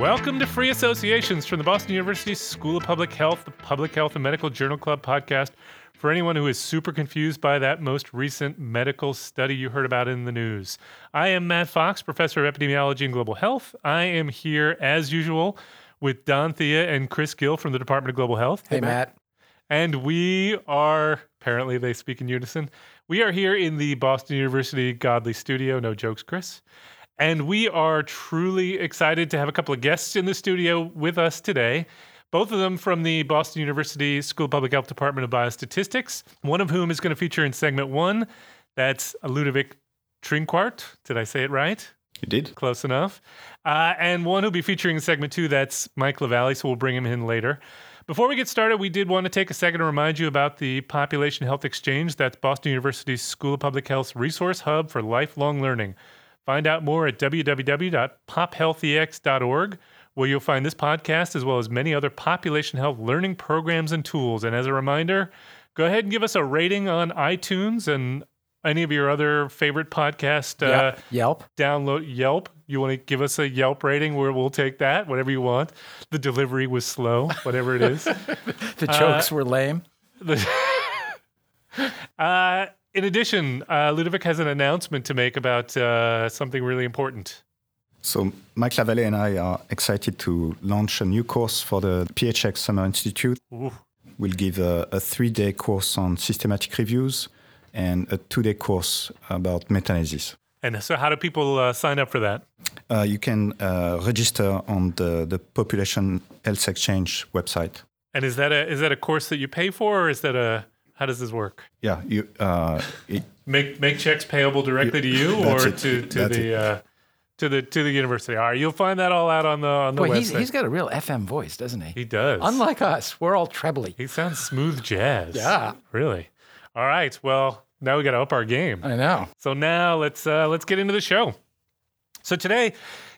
Welcome to Free Associations from the Boston University School of Public Health, the Public Health and Medical Journal Club podcast. For anyone who is super confused by that most recent medical study you heard about in the news, I am Matt Fox, professor of epidemiology and global health. I am here as usual with Don Thea and Chris Gill from the Department of Global Health. Hey, Matt. And we are, apparently, they speak in unison. We are here in the Boston University Godly Studio. No jokes, Chris. And we are truly excited to have a couple of guests in the studio with us today. Both of them from the Boston University School of Public Health Department of Biostatistics, one of whom is going to feature in segment one. That's Ludovic Trinquart. Did I say it right? You did. Close enough. Uh, and one who'll be featuring in segment two, that's Mike LaValley, so we'll bring him in later. Before we get started, we did want to take a second to remind you about the Population Health Exchange. That's Boston University's School of Public Health's resource hub for lifelong learning. Find out more at www.pophealthex.org, where you'll find this podcast as well as many other population health learning programs and tools. And as a reminder, go ahead and give us a rating on iTunes and any of your other favorite podcast uh, Yelp. download Yelp. You want to give us a Yelp rating where we'll take that, whatever you want. The delivery was slow, whatever it is. The jokes were lame. uh, in addition, uh, Ludovic has an announcement to make about uh, something really important. So, Mike LaValley and I are excited to launch a new course for the PHX Summer Institute. Ooh. We'll give a, a three day course on systematic reviews and a two day course about meta analysis. And so, how do people uh, sign up for that? Uh, you can uh, register on the, the Population Health Exchange website. And is that a is that a course that you pay for, or is that a how does this work? Yeah, you uh, it, Make make checks payable directly to you, or it. to to That's the uh, to the to the university? All right, you'll find that all out on the on the Boy, website. he's, he's got a real FM voice, doesn't he? he does. Unlike us, we're all trebly. he sounds smooth jazz. Yeah. really. All right. Well, now we got to up our game. I know. So now let's uh, let's get into the show. So today,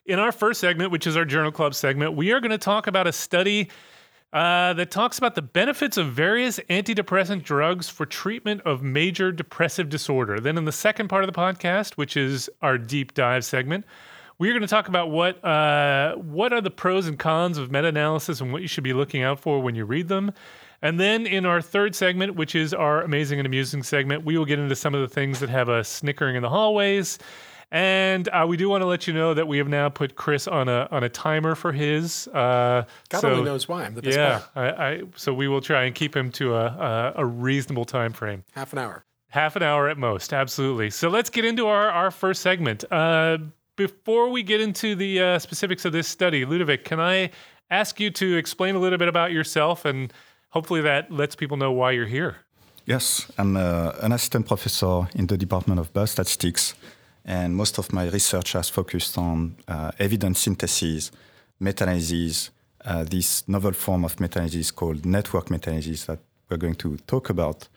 in our first segment, which is our Journal Club segment, we are going to talk about a study uh, that talks about the benefits of various antidepressant drugs for treatment of major depressive disorder. Then, in the second part of the podcast, which is our deep dive segment, we're going to talk about what uh, what are the pros and cons of meta-analysis and what you should be looking out for when you read them. And then in our third segment, which is our amazing and amusing segment, we will get into some of the things that have us snickering in the hallways. And uh, we do want to let you know that we have now put Chris on a on a timer for his. Uh, God so- only knows why. I'm the best Yeah. I, I, so we will try and keep him to a, a, a reasonable time frame. Half an hour. Half an hour at most, absolutely. So let's get into our, our first segment. Uh, before we get into the uh, specifics of this study, Ludovic, can I ask you to explain a little bit about yourself and hopefully that lets people know why you're here? Yes, I'm uh, an assistant professor in the Department of Biostatistics, and most of my research has focused on uh, evidence synthesis, meta-analysis, uh, this novel form of meta-analysis called network meta-analysis that we're going to talk about,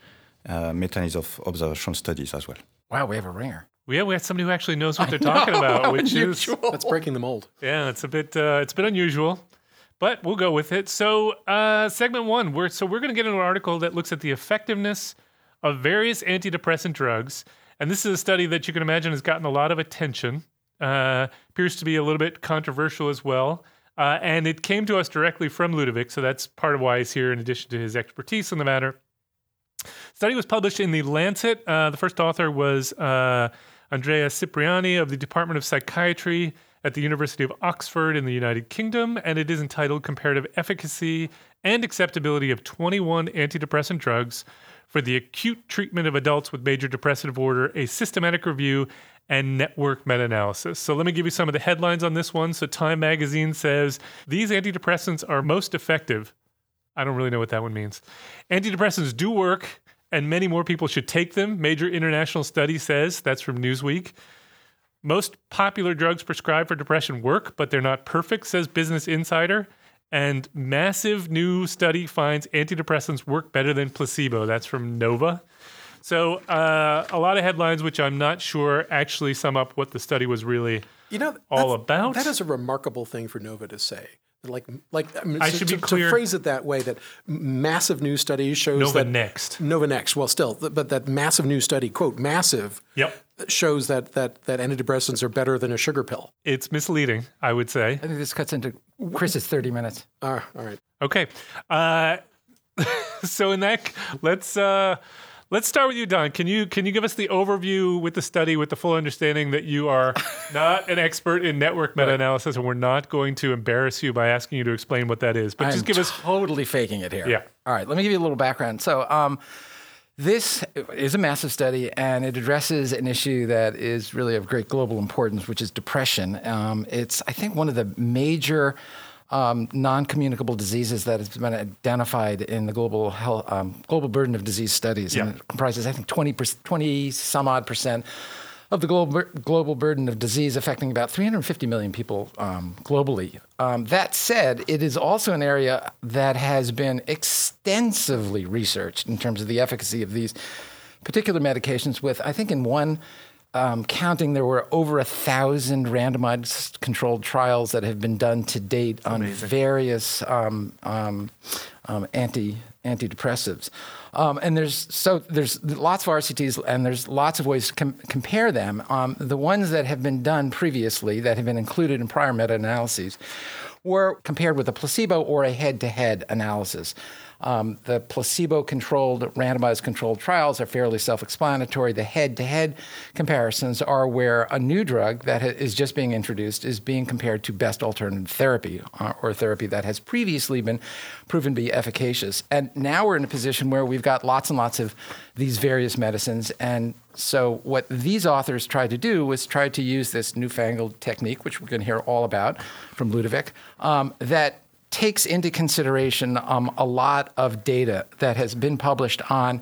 uh, meta-analysis of observational studies as well. Wow, we have a ringer. Yeah, we have somebody who actually knows what they're talking about, which is That's breaking the mold. Yeah, it's a bit uh, it's a bit unusual, but we'll go with it. So, uh, segment one, we're so we're going to get into an article that looks at the effectiveness of various antidepressant drugs, and this is a study that you can imagine has gotten a lot of attention. Uh, appears to be a little bit controversial as well. Uh, and it came to us directly from Ludovic, so that's part of why he's here, in addition to his expertise in the matter. Study was published in the Lancet. Uh, the first author was uh, Andrea Cipriani of the Department of Psychiatry at the University of Oxford in the United Kingdom, and it is entitled Comparative Efficacy and Acceptability of 21 Antidepressant Drugs for the Acute Treatment of Adults with Major Depressive Disorder, a Systematic Review and Network Meta Analysis. So, let me give you some of the headlines on this one. So, Time Magazine says these antidepressants are most effective I don't really know what that one means. Antidepressants do work, and many more people should take them. Major international study says that's from Newsweek. Most popular drugs prescribed for depression work, but they're not perfect, says Business Insider. And massive new study finds antidepressants work better than placebo. That's from Nova. So uh, a lot of headlines, which I'm not sure actually sum up what the study was really You know, all about. That is a remarkable thing for Nova to say. Like, like I, mean, I to, should be to- to phrase it that way. That massive new study shows Nova that Next. Nova Next. Well, still, but that massive new study, quote, massive, Yep. Shows that that that antidepressants are better than a sugar pill. It's misleading, I would say. I think this cuts into Chris's 30 minutes. Ah, all right. Okay. Uh, so in that, let's uh, let's start with you, Don. Can you can you give us the overview with the study, with the full understanding that you are not an expert in network meta-analysis, and we're not going to embarrass you by asking you to explain what that is, but I'm just give us. totally faking it here. Yeah. All right. Let me give you a little background. So, um, this is a massive study, and it addresses an issue that is really of great global importance, which is depression. Um, it's, I think, one of the major um, non-communicable diseases that has been identified in the global health, um, global burden of disease studies, and it comprises, I think, 20, 20 some odd percent of the global global burden of disease, affecting about 350 million people um, globally. Um, that said, it is also an area that has been extensively researched in terms of the efficacy of these particular medications. With I think in one um, counting, there were over a thousand randomized controlled trials that have been done to date on various um, um, um, anti antidepressives. Um, and there's so there's lots of RCTs and there's lots of ways to com- compare them. Um, the ones that have been done previously that have been included in prior meta-analyses were compared with a placebo or a head-to-head analysis. Um, the placebo-controlled, randomized controlled trials are fairly self-explanatory. The head-to-head comparisons are where a new drug that ha- is just being introduced is being compared to best alternative therapy uh, or therapy that has previously been proven to be efficacious. And now we're in a position where we've got lots and lots of these various medicines. And so what these authors tried to do was try to use this newfangled technique, which we're going to hear all about from Ludovic, um, that takes into consideration um, a lot of data that has been published on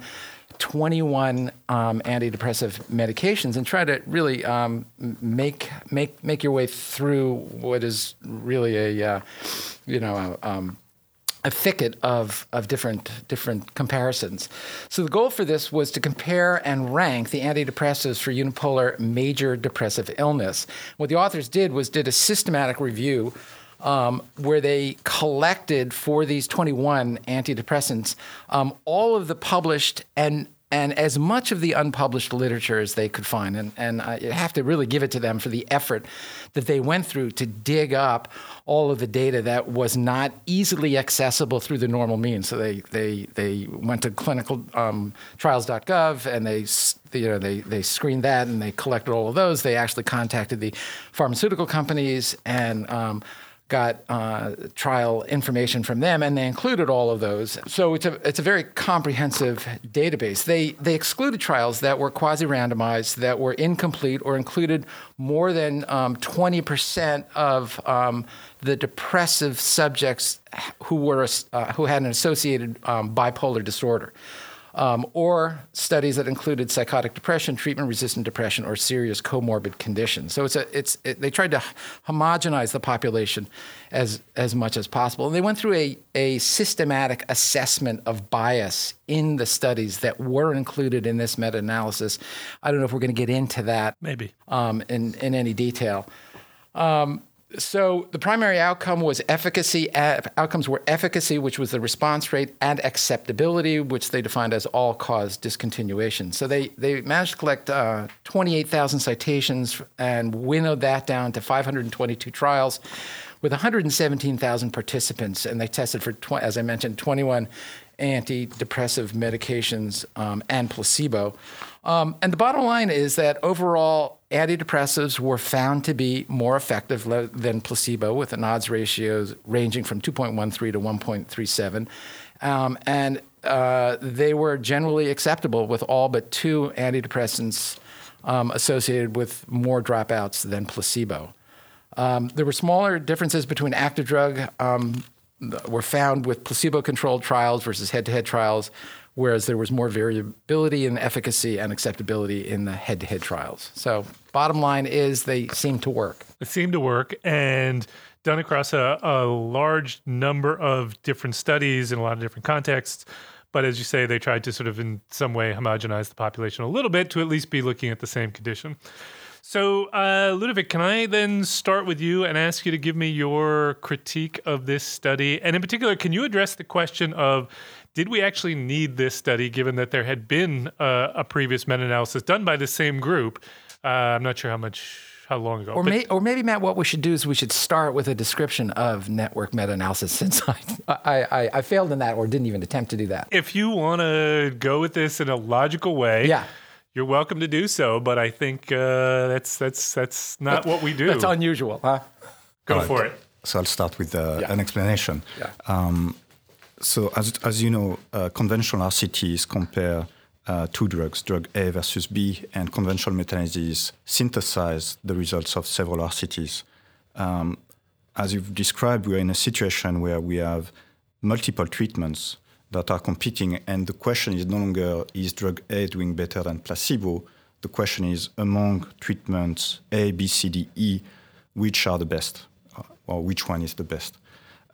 21 um, antidepressive medications and try to really um, make make make your way through what is really a uh, you know a, um, a thicket of, of different different comparisons. So the goal for this was to compare and rank the antidepressives for unipolar major depressive illness. What the authors did was did a systematic review um, where they collected for these 21 antidepressants um, all of the published and and as much of the unpublished literature as they could find. And, and I have to really give it to them for the effort that they went through to dig up all of the data that was not easily accessible through the normal means. So they, they, they went to clinicaltrials.gov and they, you know, they, they screened that and they collected all of those. They actually contacted the pharmaceutical companies and um, got uh, trial information from them, and they included all of those. So it's a it's a very comprehensive database. They they excluded trials that were quasi randomized, that were incomplete, or included more than twenty percent of um, the depressive subjects who were uh, who had an associated um, bipolar disorder um, or studies that included psychotic depression, treatment-resistant depression, or serious comorbid conditions. So it's a, it's it, they tried to homogenize the population as as much as possible, and they went through a a systematic assessment of bias in the studies that were included in this meta-analysis. I don't know if we're going to get into that Maybe. um, in in any detail. Um, so the primary outcome was efficacy. Outcomes were efficacy, which was the response rate, and acceptability, which they defined as all-cause discontinuation. So they they managed to collect uh, 28,000 citations and winnowed that down to 522 trials, with 117,000 participants, and they tested for, tw- as I mentioned, 21 antidepressive medications um, and placebo. Um, and the bottom line is that overall, antidepressives were found to be more effective le- than placebo, with an odds ratios ranging from 2.13 to 1.37. Um, and uh, they were generally acceptable with all but two antidepressants um, associated with more dropouts than placebo. Um, there were smaller differences between active drug um, were found with placebo-controlled trials versus head-to-head trials, whereas there was more variability in efficacy and acceptability in the head-to-head trials. So, bottom line is they seem to work. It seemed to work and done across a, a large number of different studies in a lot of different contexts. But as you say, they tried to sort of in some way homogenize the population a little bit to at least be looking at the same condition. So, uh, Ludovic, can I then start with you and ask you to give me your critique of this study? And in particular, can you address the question of did we actually need this study given that there had been uh, a previous meta analysis done by the same group? Uh, I'm not sure how much, how long ago. Or, but- may, or maybe, Matt, what we should do is we should start with a description of network meta analysis since I, I, I, I failed in that or didn't even attempt to do that. if you want to go with this in a logical way, Yeah. you're welcome to do so. But I think uh, that's that's that's not what we do. That's unusual, huh? go Right. for it. So I'll start with uh, Yeah. an explanation. Um, so as, as you know, uh, conventional RCTs compare uh, two drugs, drug A versus B, and conventional meta-analyses synthesize the results of several RCTs. Um, as you've described, we're in a situation where we have multiple treatments that are competing, and the question is no longer is drug A doing better than placebo. The question is among treatments A, B, C, D, E, which are the best, or which one is the best.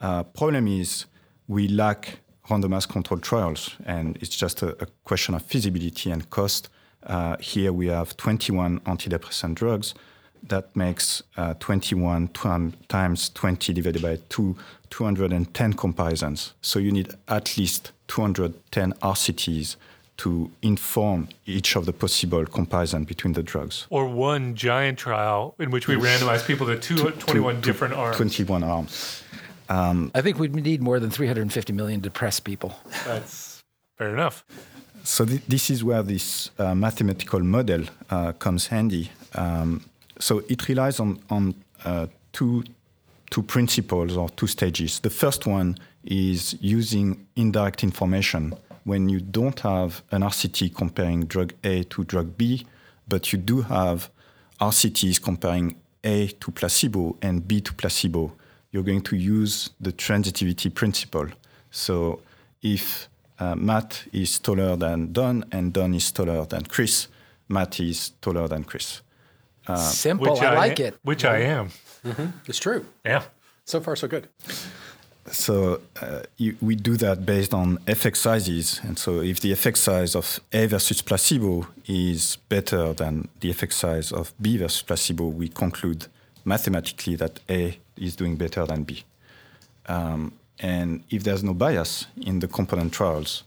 Uh, problem is we lack randomized controlled trials, and it's just a, a question of feasibility and cost. Uh, here we have 21 antidepressant drugs. That makes uh, 21 tw- times 20 divided by 2, 210 comparisons. So you need at least 210 RCTs to inform each of the possible comparison between the drugs. Or one giant trial in which we randomize people to two, 21 different arms. 21 arms. I think we need more than 350 million depressed people. That's fair enough. So th- this is where this uh, mathematical model uh, comes handy. Um, so it relies on, on uh, two, two principles or two stages. The first one is using indirect information when you don't have an RCT comparing drug A to drug B, but you do have RCTs comparing A to placebo and B to placebo. You're going to use the transitivity principle. So if uh, Matt is taller than Don and Don is taller than Chris, Matt is taller than Chris. Simple. I like am, it. Which I am. It's true. Yeah. So far, so good. So uh, you, we do that based on effect sizes. And so if the effect size of A versus placebo is better than the effect size of B versus placebo, we conclude mathematically that A is doing better than B. Um, and if there's no bias in the component trials,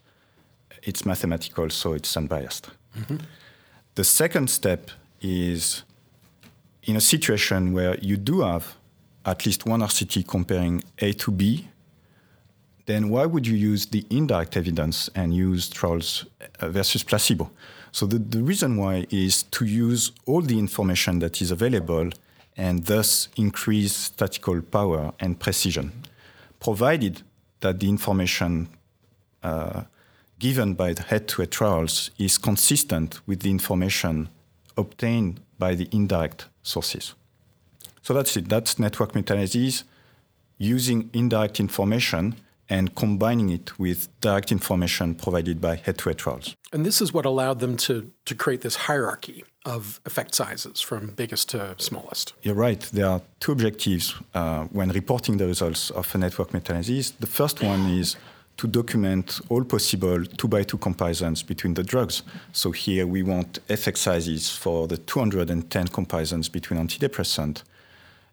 it's mathematical, so it's unbiased. The second step is in a situation where you do have at least one RCT comparing A to B, then why would you use the indirect evidence and use trials uh, versus placebo? So the, the reason why is to use all the information that is available and thus increase statistical power and precision, provided that the information uh, given by the head-to-head trials is consistent with the information obtained by the indirect sources. So that's it. That's network meta-analysis using indirect information and combining it with direct information provided by head-to-head trials. And this is what allowed them to, to create this hierarchy of effect sizes from biggest to smallest. You're right. There are two objectives uh, when reporting the results of a network meta-analysis. The first one is to document all possible two by two comparisons between the drugs. So here we want effect sizes for the 210 comparisons between antidepressant.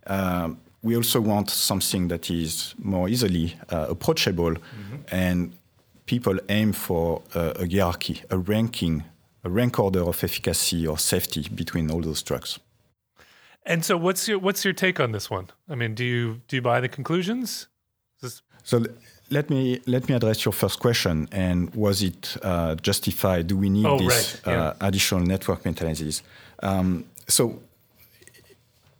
Um, we also want something that is more easily uh, approachable, and people aim for uh, a hierarchy, a ranking, a rank order of efficacy or safety between all those drugs. And so what's your what's your take on this one? I mean, do you do you buy the conclusions? This- So let me let me address your first question. And was it uh, justified? Do we need Oh, this right, yeah. uh, additional network meta-analysis? Um, so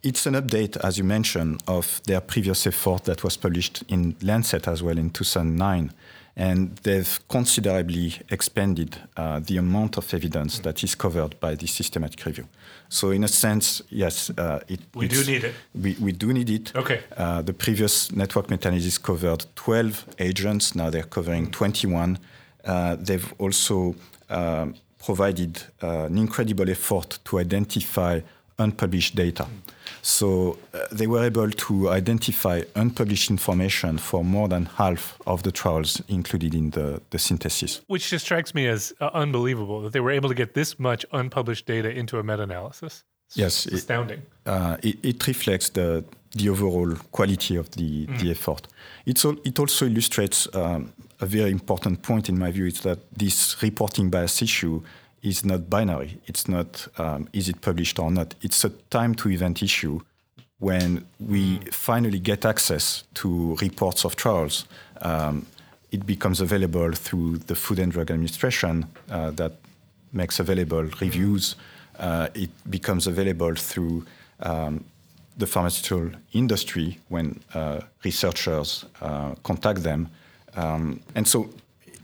it's an update, as you mentioned, of their previous effort that was published in Lancet as well in 2009. And they've considerably expanded uh, the amount of evidence that is covered by this systematic review. So, in a sense, yes, uh, it, We do need it. We, we do need it. Okay. Uh, the previous network meta-analysis covered 12 agents. Now they're covering 21. Uh, they've also um, provided uh, an incredible effort to identify unpublished data. So uh, they were able to identify unpublished information for more than half of the trials included in the, the synthesis. which just strikes me as uh, unbelievable that they were able to get this much unpublished data into a meta-analysis. It's Yes, just it- astounding. uh, it, it reflects the, the overall quality of the, mm. the effort. It's all, it also illustrates um, a very important point in my view is that this reporting bias issue is not binary. It's not um, is it published or not. It's a time to event issue when we finally get access to reports of trials. Um, it becomes available through the Food and Drug Administration uh, that makes available reviews. Uh, it becomes available through um, the pharmaceutical industry when uh, researchers uh, contact them. Um, and so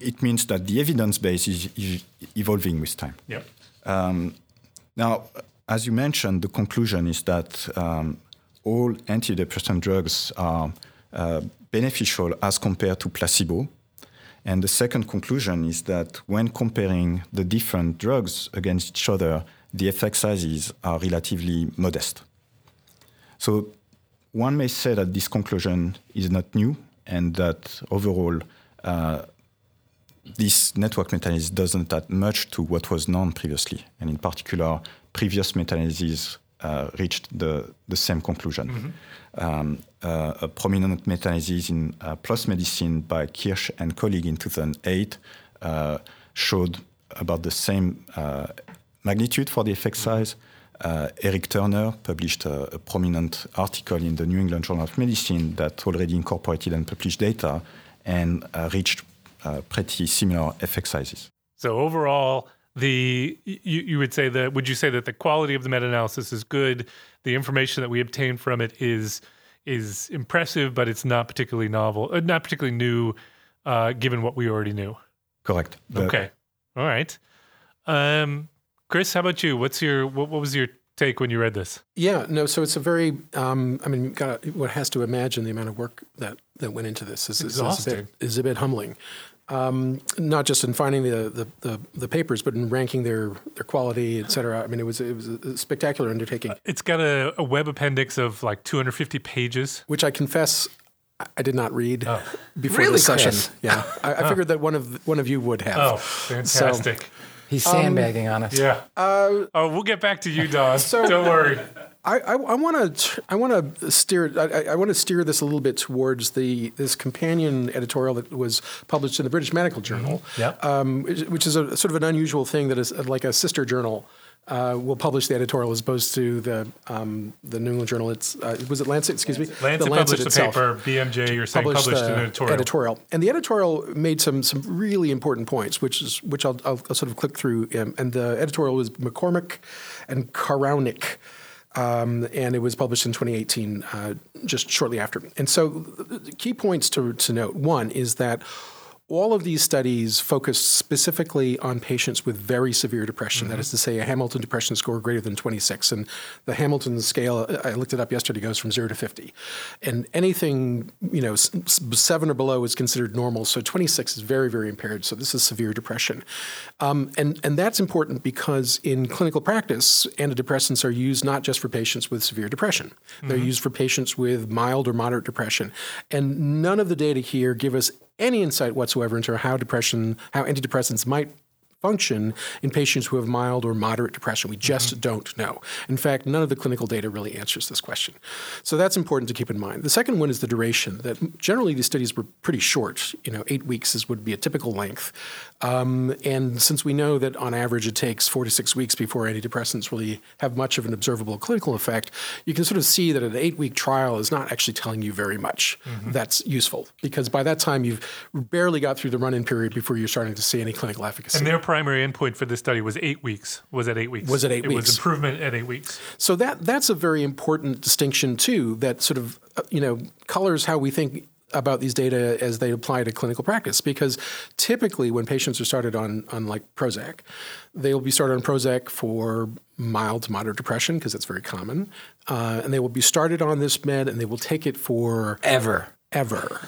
it means that the evidence base is, is evolving with time. Yep. Um, now, as you mentioned, the conclusion is that um, all antidepressant drugs are uh, beneficial as compared to placebo. And the second conclusion is that when comparing the different drugs against each other, the effect sizes are relatively modest. So one may say that this conclusion is not new and that overall uh, this network meta-analysis doesn't add much to what was known previously. And in particular, previous meta-analyses uh, reached the, the same conclusion. Mm-hmm. Um, uh, a prominent meta-analysis in uh, PLOS Medicine by Kirsch and colleague in 2008 uh, showed about the same uh, magnitude for the effect mm-hmm. size. Uh, Eric Turner published a, a, prominent article in the New England Journal of Medicine that already incorporated and published data and reached uh, pretty similar effect sizes. So overall, the you, you would say that would you say that the quality of the meta-analysis is good? The information that we obtain from it is is impressive, but it's not particularly novel, uh, not particularly new, uh, given what we already knew. Correct. The, okay. All right. Um, Chris, how about you? What's your what, what was your take when you read this? Yeah, no. So it's a very, um, I mean, got what has to imagine the amount of work that that went into this is, is, is, a, bit, is a bit humbling um, not just in finding the, the, the, the, papers, but in ranking their, their quality, et cetera. I mean, it was, it was a spectacular undertaking. Uh, it's got a, a, web appendix of like 250 pages. Which I confess I did not read oh. before really, the session. Chris? Yeah, I, I oh. figured that one of one of you would have. Oh, fantastic! So, He's sandbagging um, on us. Yeah. Uh, oh, we'll get back to you, Don. So, Don't worry. I want to I want to steer I, I want to steer this a little bit towards the this companion editorial that was published in the British Medical Journal, mm-hmm. yeah. um, which is a sort of an unusual thing that is like a sister journal. Uh, will publish the editorial as opposed to the um, the New England Journal. It's uh, was it Lancet? Excuse me. Lancet, the Lancet published itself. the paper. BMJ, you're saying published, published an editorial. editorial. And the editorial made some some really important points, which is which I'll, I'll, sort of click through. Um, and the editorial was McCormack and Korownyk. Um, and it was published in 2018, uh, just shortly after. And so, the key points to, to note one is that all of these studies focused specifically on patients with very severe depression. Mm-hmm. That is to say, a Hamilton depression score greater than 26. And the Hamilton scale, I looked it up yesterday, goes from zero to 50. And anything, you know, seven or below is considered normal. So 26 is very, very impaired. So this is severe depression. Um, and, and that's important because in clinical practice, antidepressants are used not just for patients with severe depression, mm-hmm. they're used for patients with mild or moderate depression. And none of the data here give us any insight whatsoever into how depression, how antidepressants might function in patients who have mild or moderate depression. We just mm-hmm. don't know. In fact, none of the clinical data really answers this question. So that's important to keep in mind. The second one is the duration. That generally these studies were pretty short. You know, eight weeks is, would be a typical length. Um, and since we know that on average it takes four to six weeks before antidepressants really have much of an observable clinical effect, you can sort of see that an eight week trial is not actually telling you very much mm-hmm. that's useful because by that time you've barely got through the run in period before you're starting to see any clinical efficacy. And their primary endpoint for this study was eight weeks. Was at eight weeks? Was at eight it weeks? was improvement at eight weeks. So that that's a very important distinction too. That sort of uh, you know colors how we think about these data as they apply to clinical practice because typically when patients are started on, on like Prozac, they will be started on Prozac for mild to moderate depression because that's very common. Uh, and they will be started on this med and they will take it for ever. Ever.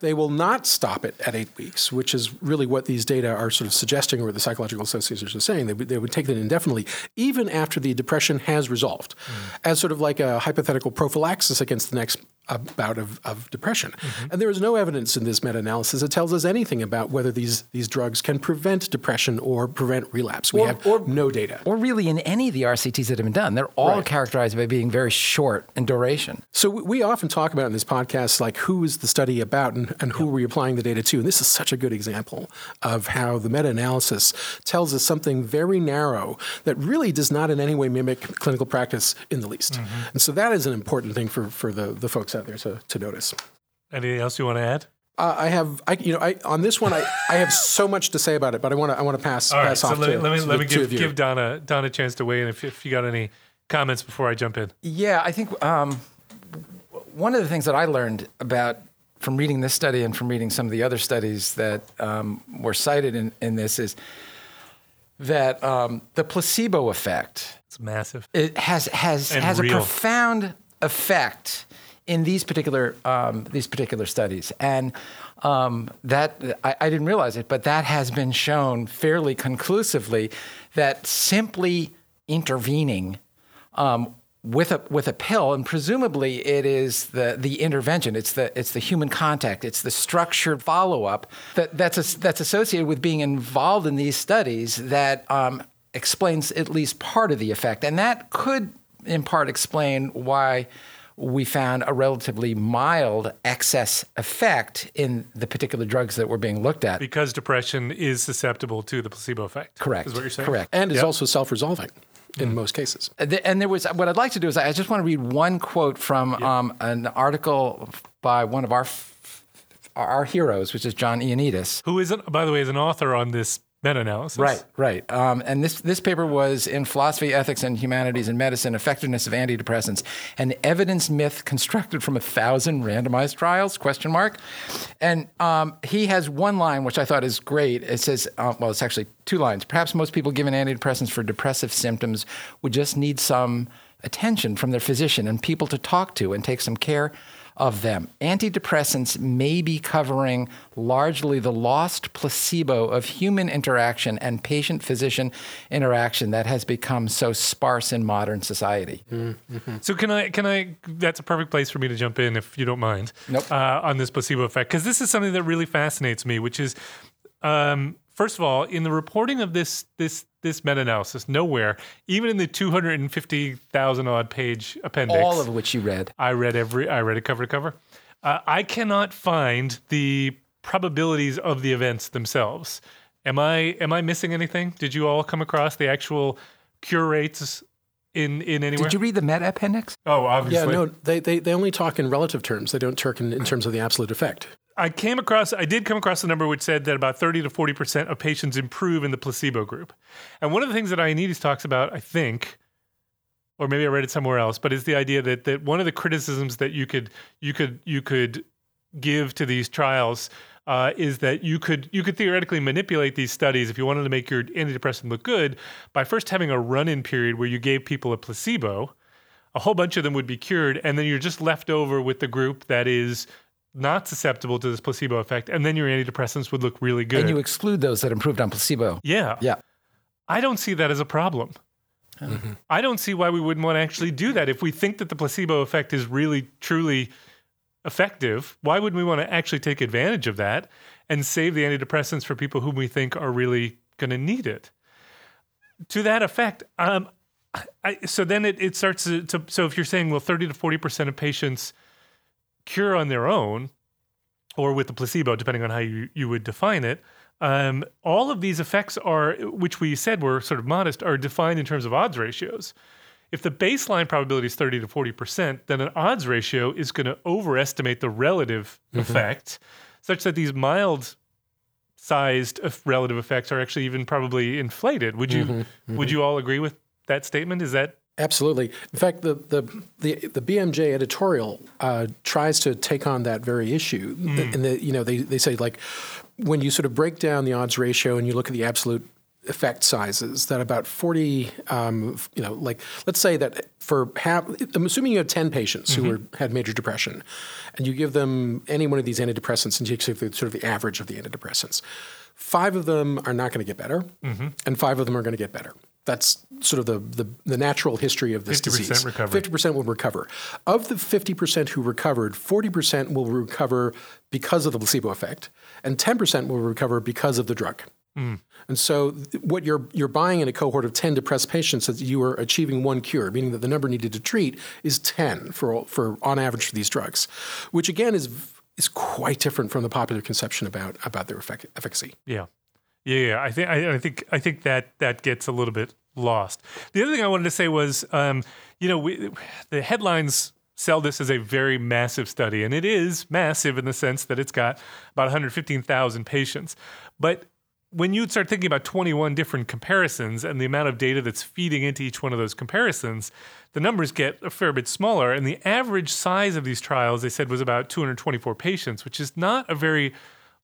They will not stop it at eight weeks, which is really what these data are sort of suggesting, or the psychological associations are saying. They, would, they would take it indefinitely, even after the depression has resolved, mm. as sort of like a hypothetical prophylaxis against the next a bout of, of depression. Mm-hmm. And there is no evidence in this meta-analysis that tells us anything about whether these, these drugs can prevent depression or prevent relapse. We Or- have or- no data. Or really in any of the RCTs that have been done. They're all Right. characterized by being very short in duration. So we- we often talk about in this podcast, like who is the study about and, and who are we applying the data to? And this is such a good example of how the meta-analysis tells us something very narrow that really does not in any way mimic clinical practice in the least. Mm-hmm. And so that is an important thing for, for the, the folks out there to, to notice. Anything else you want to add? Uh, I have, I, you know, I, on this one, I, I have so much to say about it, but I want to, I want to pass, All right, pass so off let, to, me let me to let me two give, give Donna Donna a chance to weigh in if, if you got any comments before I jump in. Yeah, I think um, one of the things that I learned about from reading this study and from reading some of the other studies that um, were cited in, in this is that um, the placebo effect It's massive. it has has And has real. a profound effect in these particular um, these particular studies, and um, that I, I didn't realize it, but that has been shown fairly conclusively that simply intervening um, with a with a pill, and presumably it is the the intervention. It's the it's the human contact. It's the structured follow up that that's as that's associated with being involved in these studies that um, explains at least part of the effect, and that could in part explain why we found a relatively mild excess effect in the particular drugs that were being looked at. Because depression is susceptible to the placebo effect. Correct. Is what you're saying? Correct. and it's Yep. also self-resolving in most cases. And there was what I'd like to do is I just want to read one quote from um, an article by one of our f- our heroes, which is John Ioannidis. Who is, by the way, is an author on this meta-analysis. Right, right. Um, and this this paper was in Philosophy, Ethics, and Humanities and Medicine: Effectiveness of Antidepressants, an evidence myth constructed from a thousand randomized trials? Question mark. And um, he has one line which I thought is great. It says, uh, well, it's actually two lines. Perhaps most people given antidepressants for depressive symptoms would just need some attention from their physician and people to talk to and take some care of them. Antidepressants may be covering largely the lost placebo of human interaction and patient physician interaction that has become so sparse in modern society. So can I? Can I? That's a perfect place for me to jump in, if you don't mind. Nope. Uh, on this placebo effect, because this is something that really fascinates me, which is, um, first of all, in the reporting of this this this meta-analysis, nowhere, even in the two hundred and fifty thousand odd page appendix, All of which you read. I read every. I read it cover to cover. Uh, I cannot find the probabilities of the events themselves. Am I am I missing anything? Did you all come across the actual cure rates in in anywhere? Did you read the meta appendix? Oh, obviously. Yeah, no, they, they, they only talk in relative terms. They don't talk in, in terms of the absolute effect. I came across, I did come across a number which said that about 30 to 40% of patients improve in the placebo group. And one of the things that Ioannidis talks about, I think, or maybe I read it somewhere else, but is the idea that, that one of the criticisms that you could, you could, you could give to these trials uh, is that you could you could theoretically manipulate these studies if you wanted to make your antidepressant look good by first having a run-in period where you gave people a placebo, a whole bunch of them would be cured, and then you're just left over with the group that is not susceptible to this placebo effect, and then your antidepressants would look really good. And you exclude those that improved on placebo. yeah. Yeah. I don't see that as a problem. I don't see why we wouldn't want to actually do that. If we think that the placebo effect is really, truly effective, why wouldn't we want to actually take advantage of that and save the antidepressants for people whom we think are really going to need it? To that effect, um, I, so then it, it starts to, to. So if you're saying, well, 30 to 40% of patients cure on their own or with the placebo, depending on how you, you would define it, um, all of these effects are, which we said were sort of modest, are defined in terms of odds ratios. If the baseline probability is 30 to 40%, then an odds ratio is going to overestimate the relative mm-hmm. effect, such that these mild sized relative effects are actually even probably inflated. Would you mm-hmm. Mm-hmm. would you all agree with that statement? Is that Absolutely. In fact, the the the, the BMJ editorial uh, tries to take on that very issue. And the, you know, they they say like when you sort of break down the odds ratio and you look at the absolute effect sizes, that about forty, um, you know, like let's say that for half, I'm assuming you have ten patients who were, had major depression, and you give them any one of these antidepressants and you take sort of the average of the antidepressants. Five of them are not going to get better, and five of them are going to get better. That's sort of the, the, the natural history of this 50% disease. recovery. 50% will recover. Of the 50% who recovered, 40% will recover because of the placebo effect, and 10% will recover because of the drug. Mm. And so, th- what you're you're buying in a cohort of 10 depressed patients that you are achieving one cure, meaning that the number needed to treat is 10 for for on average for these drugs, which again is is quite different from the popular conception about about their effect, efficacy. Yeah, yeah. I think I, I think I think that that gets a little bit lost. The other thing I wanted to say was, um, you know, we, the headlines sell this as a very massive study, and it is massive in the sense that it's got about 115,000 patients, but when you start thinking about 21 different comparisons and the amount of data that's feeding into each one of those comparisons, the numbers get a fair bit smaller. And the average size of these trials, they said, was about 224 patients, which is not a very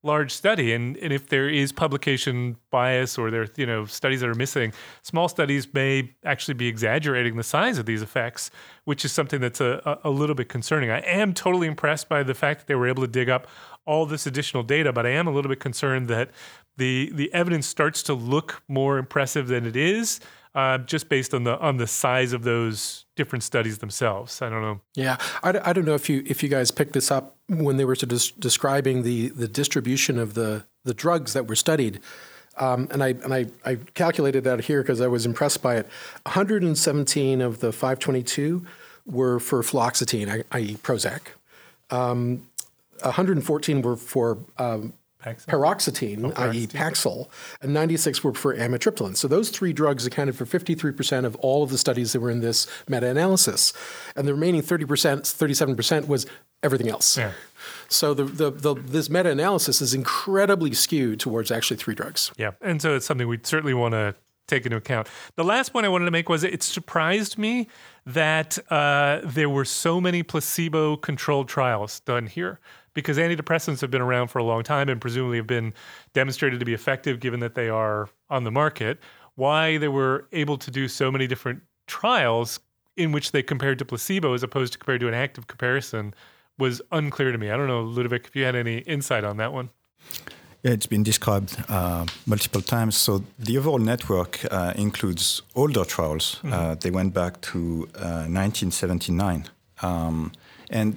large study. And, and if there is publication bias or there you know studies that are missing, small studies may actually be exaggerating the size of these effects, which is something that's a, a, a little bit concerning. I am totally impressed by the fact that they were able to dig up all this additional data, but I am a little bit concerned that the the evidence starts to look more impressive than it is, uh, just based on the on the size of those different studies themselves. I don't know. Yeah, I, I don't know if you if you guys picked this up when they were des- describing the the distribution of the the drugs that were studied. Um, and I and I, I calculated that here because I was impressed by it. 117 of the 522 were for fluoxetine, i.e., Prozac. Um, 114 were for um, Paroxetine, i.e., Paxil, and 96 were for amitriptyline. So those three drugs accounted for 53% of all of the studies that were in this meta-analysis, and the remaining 30%, 37% was everything else. Yeah. So the, the, the, this meta-analysis is incredibly skewed towards actually three drugs. Yeah, and so it's something we certainly want to take into account. The last point I wanted to make was it surprised me that uh, there were so many placebo-controlled trials done here because antidepressants have been around for a long time and presumably have been demonstrated to be effective given that they are on the market. Why they were able to do so many different trials in which they compared to placebo as opposed to compared to an active comparison was unclear to me. I don't know, Ludovic, if you had any insight on that one. Yeah, it's been described uh, multiple times. So the overall network uh, includes older trials. Uh, they went back to uh, 1979. Um, and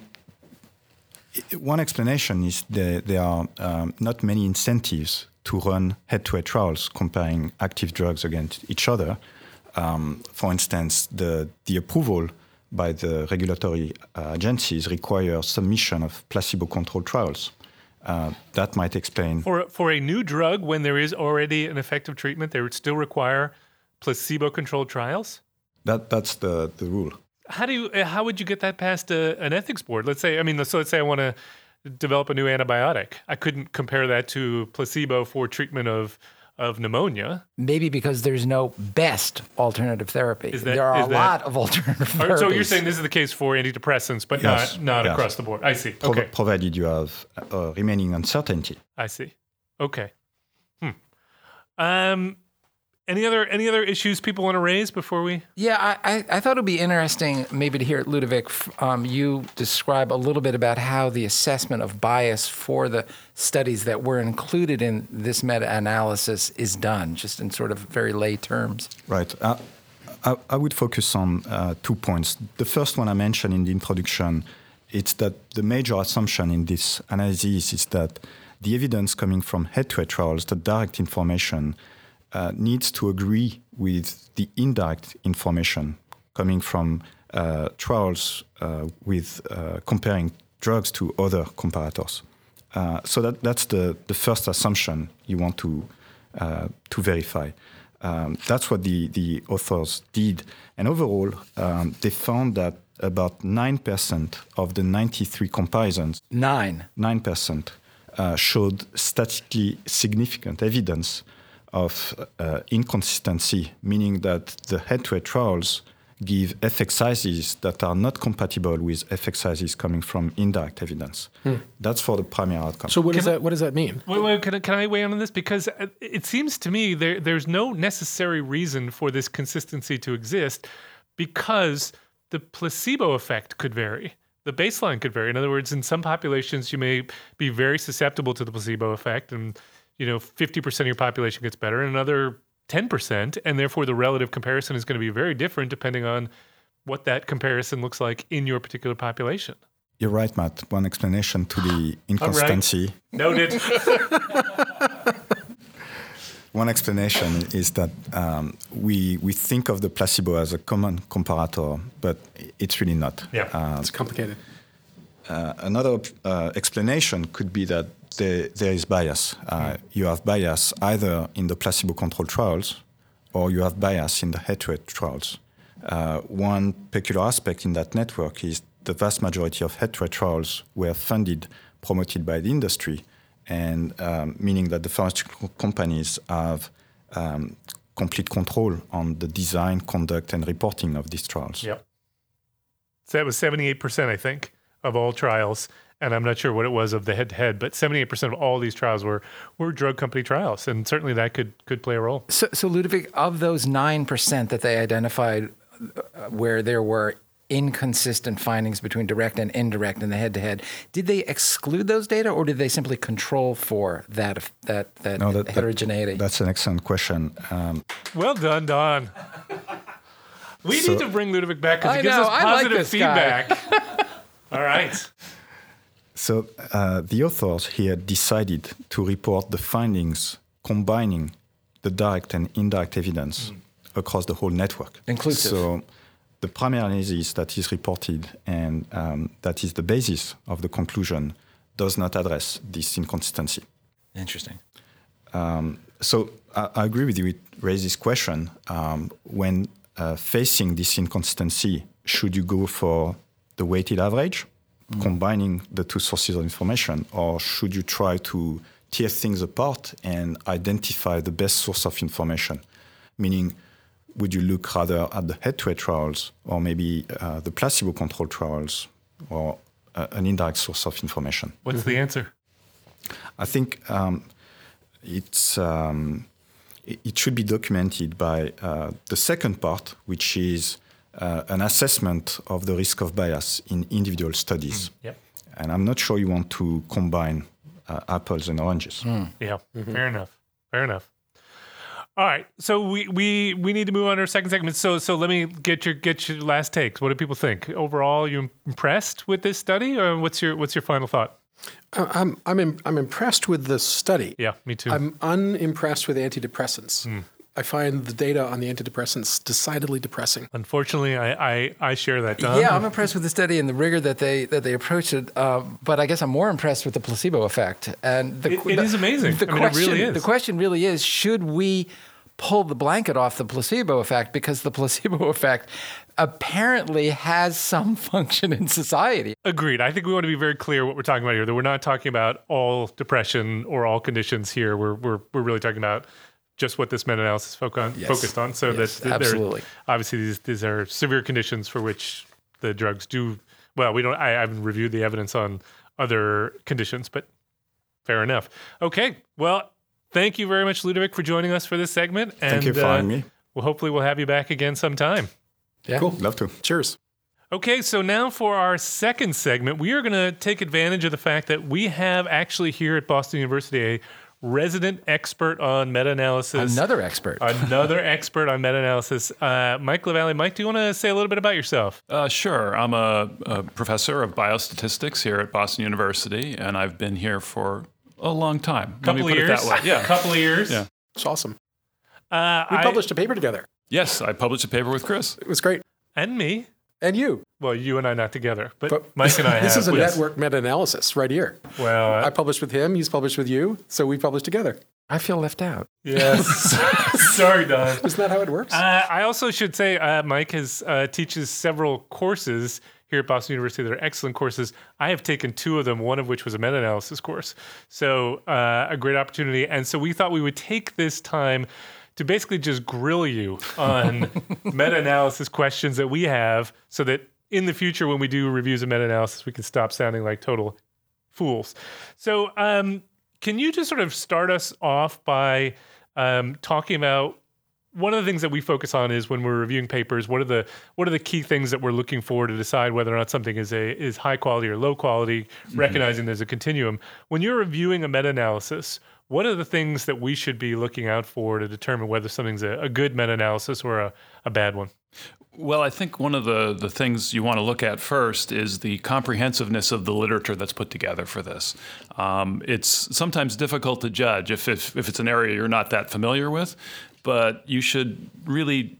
one explanation is that there are um, not many incentives to run head-to-head trials comparing active drugs against each other. Um, for instance, the, the approval by the regulatory uh, agencies requires submission of placebo-controlled trials. Uh, that might explain For for a new drug, when there is already an effective treatment, they would still require placebo-controlled trials. that. That's the, the rule. How do you? uh, How would you get that past a, an ethics board? Let's say, I mean, so let's say I want to develop a new antibiotic. I couldn't compare that to placebo for treatment of of pneumonia. Maybe because there's no best alternative therapy. That- there are a that- lot of alternative therapies. So you're saying this is the case for antidepressants, but Yes, not not yes. across the board. I see. Prov- Okay, provided you have uh, remaining uncertainty. I see. Okay. Hmm. Um. Any other any other issues people want to raise before we? Yeah, I, I, I thought it would be interesting maybe to hear Ludovic, um, you describe a little bit about how the assessment of bias for the studies that were included in this meta analysis is done, just in sort of very lay terms. Right. Uh, I, I would focus on uh, two points. The first one I mentioned in the introduction, it's that the major assumption in this analysis is that the evidence coming from head-to-head trials, the direct information, uh, needs to agree with the indirect information coming from uh, trials uh, with uh, comparing drugs to other comparators. Uh, so that, that's the, the first assumption you want to, uh, to verify. Um, that's what the, the authors did. And overall, um, they found that about 9% of the 93 comparisons, Nine. 9% uh, showed statistically significant evidence of uh, inconsistency, meaning that the head-to-head trials give effect sizes that are not compatible with effect sizes coming from indirect evidence. That's for the primary outcome. So what does I- that what does that mean? Wait, wait, can I, can I weigh in on this? Because uh, it seems to me there there's no necessary reason for this consistency to exist, because the placebo effect could vary. The baseline could vary. In other words, in some populations, you may be very susceptible to the placebo effect, and you know, 50% of your population gets better. In another 10%, and therefore the relative comparison is going to be very different depending on what that comparison looks like in your particular population. You're right, Matt. One explanation to the inconsistency. Noted. One explanation is that um, we we think of the placebo as a common comparator, but it's really not. Yeah. Uh, It's complicated. uh, another uh, explanation could be that there, there is bias. Uh, You have bias either in the placebo-controlled trials, or you have bias in the head-to-head trials. Uh, one peculiar aspect in that network is the vast majority of head-to-head trials were funded, promoted by the industry, and um, meaning that the pharmaceutical companies have um, complete control on the design, conduct, and reporting of these trials. Yep. So that was 78%, I think, of all trials. And I'm not sure what it was of the head to head, but 78% of all these trials were, were drug company trials. And certainly that could, could play a role. So, so Ludovic, of those 9% that they identified uh, where there were inconsistent findings between direct and indirect in the head to head, did they exclude those data or did they simply control for that, that, that, No, that- that- heterogeneity? That's an excellent question. Um, Well done, Don. We So- need to bring Ludovic back because I he gives know, us I like positive feedback. All right. So uh, the authors here decided to report the findings combining the direct and indirect evidence across the whole network. Inclusive. So the primary analysis that is reported and um, that is the basis of the conclusion does not address this inconsistency. Interesting. So I, I agree with you. It raises question um, when uh, facing this inconsistency. Should you go for the weighted average, combining the two sources of information, or should you try to tear things apart and identify the best source of information? Meaning, would you look rather at the head-to-head trials, or maybe uh, the placebo-controlled trials, or uh, an indirect source of information? What's the answer? I think um, it's um, it, it should be documented by uh, the second part, which is uh, an assessment of the risk of bias in individual studies. Yep. And I'm not sure you want to combine uh, apples and oranges. Yeah, fair enough. Fair enough. All right, so we, we we need to move on to our second segment. So so let me get your get your last takes. What do people think overall? You impressed with this study, or what's your what's your final thought? Uh, I'm I'm im- I'm impressed with the study. Yeah, me too. I'm unimpressed with antidepressants. I find the data on the antidepressants decidedly depressing. Unfortunately, I, I I share that. Don. yeah, I'm impressed with the study and the rigor that they that they approached it. Uh, but I guess I'm more impressed with the placebo effect. And the, It- it the- is amazing. The I mean, it question, really is. The question really is: Should we pull the blanket off the placebo effect because the placebo effect apparently has some function in society? Agreed. I think we want to be very clear what we're talking about here. That we're not talking about all depression or all conditions here. We're we're we're really talking about just what this meta-analysis foc- on, Yes. focused on. So Yes, that that absolutely. obviously these these are severe conditions for which the drugs do well. We don't. I haven't reviewed the evidence on other conditions, but fair enough. Okay. Well, thank you very much, Ludovic, for joining us for this segment. And, Thank you for uh, having me. Well, hopefully we'll have you back again sometime. Yeah. Cool. Love to. Cheers. Okay, so now for our second segment, we are going to take advantage of the fact that we have actually here at Boston University a resident expert on meta analysis. Another expert. Another expert on meta analysis. Uh, Mike LaValley. Mike, do you want to say a little bit about yourself? Uh, sure. I'm a, a professor of biostatistics here at Boston University, and I've been here for a long time. Couple Let me of put years. it that way. Yeah. couple of years. Yeah. It's awesome. Uh, We I- published a paper together. Yes, I published a paper with Chris. It was great. and me. And you. Well, you and I not together, but, But Mike and I This have. is a yes. network meta-analysis right here. Well, I uh, published with him. He's published with you. So we published together. I feel left out. yes. Sorry, Don. Isn't that how it works? Uh, I also should say uh, Mike has uh, teaches several courses here at Boston University that are excellent courses. I have taken two of them, one of which was a meta-analysis course. So uh, a great opportunity. And so we thought we would take this time to basically just grill you on meta-analysis questions that we have so that in the future when we do reviews of meta-analysis we can stop sounding like total fools. So um, can you just sort of start us off by um, talking about one of the things that we focus on is when we're reviewing papers, what are the what are the key things that we're looking for to decide whether or not something is a is high quality or low quality, mm-hmm. recognizing there's a continuum. When you're reviewing a meta-analysis, what are the things that we should be looking out for to determine whether something's a, a good meta-analysis or a, a bad one? Well, I think one of the, the things you want to look at first is the comprehensiveness of the literature that's put together for this. Um, it's sometimes difficult to judge if, if, if it's an area you're not that familiar with, but you should really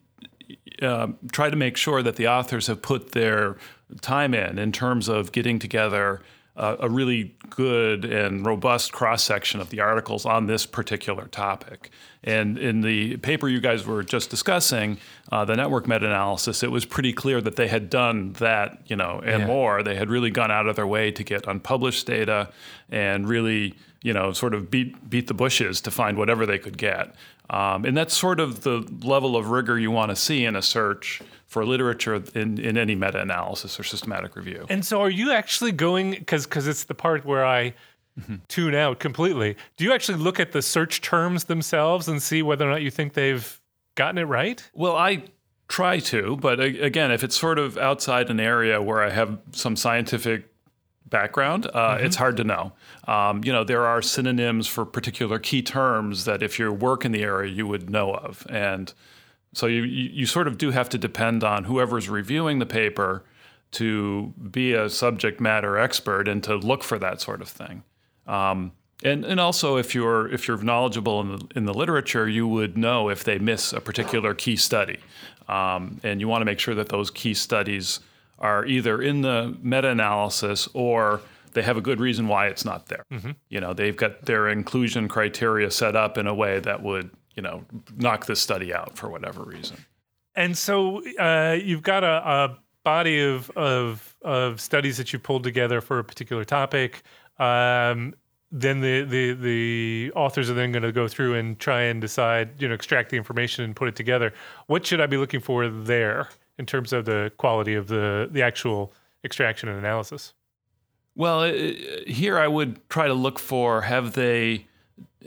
uh, try to make sure that the authors have put their time in in terms of getting together uh, a really good and robust cross section of the articles on this particular topic. And in the paper you guys were just discussing, uh, the network meta-analysis, it was pretty clear that they had done that, you know, and yeah. more. They had really gone out of their way to get unpublished data and really, you know, sort of beat beat the bushes to find whatever they could get. Um, and that's sort of the level of rigor you want to see in a search for literature in, in any meta-analysis or systematic review. And so, are you actually going because because it's the part where I mm-hmm. tune out completely. Do you actually look at the search terms themselves and see whether or not you think they've gotten it right? Well, I try to, but again, if it's sort of outside an area where I have some scientific background, uh, mm-hmm. it's hard to know. Um, you know, there are synonyms for particular key terms that if you work in the area, you would know of. And so you, you sort of do have to depend on whoever's reviewing the paper to be a subject matter expert and to look for that sort of thing. Um, and and also if you're if you're knowledgeable in the in the literature, you would know if they miss a particular key study, um, and you want to make sure that those key studies are either in the meta-analysis or they have a good reason why it's not there. Mm-hmm. You know, they've got their inclusion criteria set up in a way that would you know knock this study out for whatever reason. And so uh, you've got a, a body of, of of studies that you pulled together for a particular topic. Um, then the, the the authors are then going to go through and try and decide, you know, extract the information and put it together. What should I be looking for there in terms of the quality of the the actual extraction and analysis? Well, here I would try to look for have they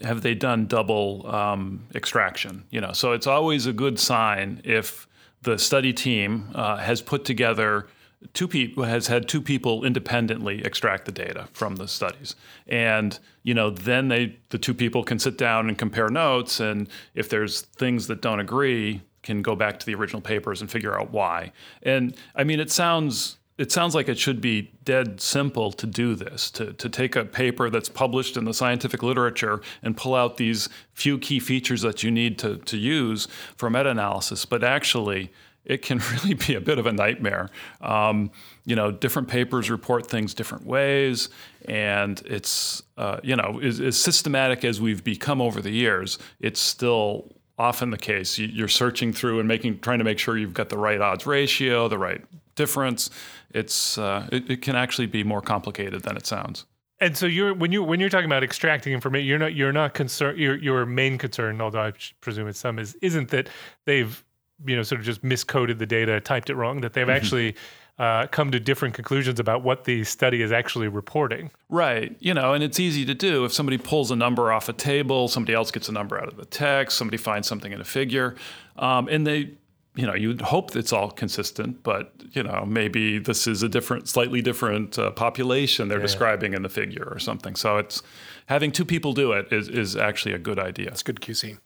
have they done double um, extraction? You know, so it's always a good sign if the study team uh, has put together two people has had two people independently extract the data from the studies and you know then they the two people can sit down and compare notes and if there's things that don't agree can go back to the original papers and figure out why and i mean it sounds it sounds like it should be dead simple to do this to, to take a paper that's published in the scientific literature and pull out these few key features that you need to, to use for meta-analysis but actually it can really be a bit of a nightmare. Um, you know, different papers report things different ways, and it's uh, you know as, as, systematic as we've become over the years, it's still often the case. You're searching through and making trying to make sure you've got the right odds ratio, the right difference. It's uh, it, it can actually be more complicated than it sounds. And so you're when you when you're talking about extracting information, you're not you're not concerned. Your your main concern, although I presume it's some, is isn't that they've you know sort of just miscoded the data, typed it wrong. That they've mm-hmm. actually uh, come to different conclusions about what the study is actually reporting. Right. You know, and it's easy to do. If somebody pulls a number off a table, somebody else gets a number out of the text, somebody finds something in a figure, um, and they, you know, you'd hope it's all consistent, but, you know, maybe this is a different, slightly different uh, population they're yeah. describing in the figure or something. So it's having two people do it is, is actually a good idea. It's good QC.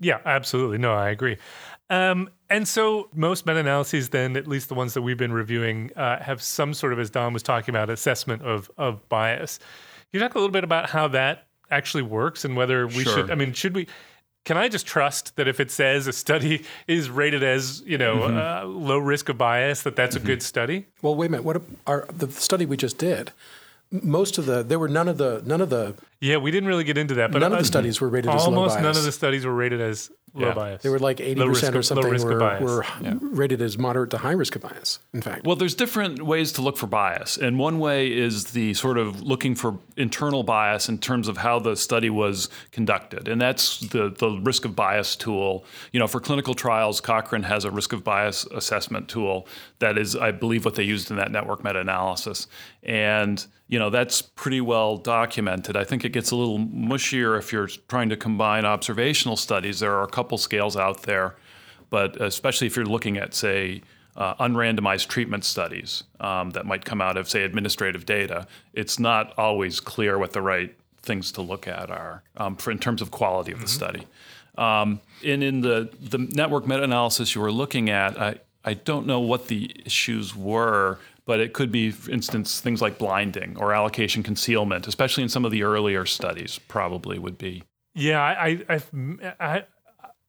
Yeah, absolutely. No, I agree. Um, and so most meta-analyses, then at least the ones that we've been reviewing, uh, have some sort of, as Don was talking about, assessment of of bias. Can you talk a little bit about how that actually works and whether we sure. should? I mean, should we? Can I just trust that if it says a study is rated as you know mm-hmm. uh, low risk of bias, that that's mm-hmm. a good study? Well, wait a minute. What are the study we just did? most of the there were none of the none of the yeah we didn't really get into that but none of the studies were rated almost as low bias. Almost none of the studies were rated as low yeah. bias. They were like 80% or something were, were yeah. rated as moderate to high risk of bias, in fact. Well, there's different ways to look for bias. And one way is the sort of looking for internal bias in terms of how the study was conducted. And that's the, the risk of bias tool. You know, for clinical trials, Cochrane has a risk of bias assessment tool that is, I believe, what they used in that network meta analysis. And you know that's pretty well documented. I think it gets a little mushier if you're trying to combine observational studies. There are a couple scales out there, but especially if you're looking at, say, uh, unrandomized treatment studies um, that might come out of, say, administrative data, it's not always clear what the right things to look at are um, for in terms of quality of the study. Um, and in the, the network meta-analysis you were looking at, I, I don't know what the issues were, but it could be, for instance, things like blinding or allocation concealment, especially in some of the earlier studies, probably would be. Yeah, I I I, I,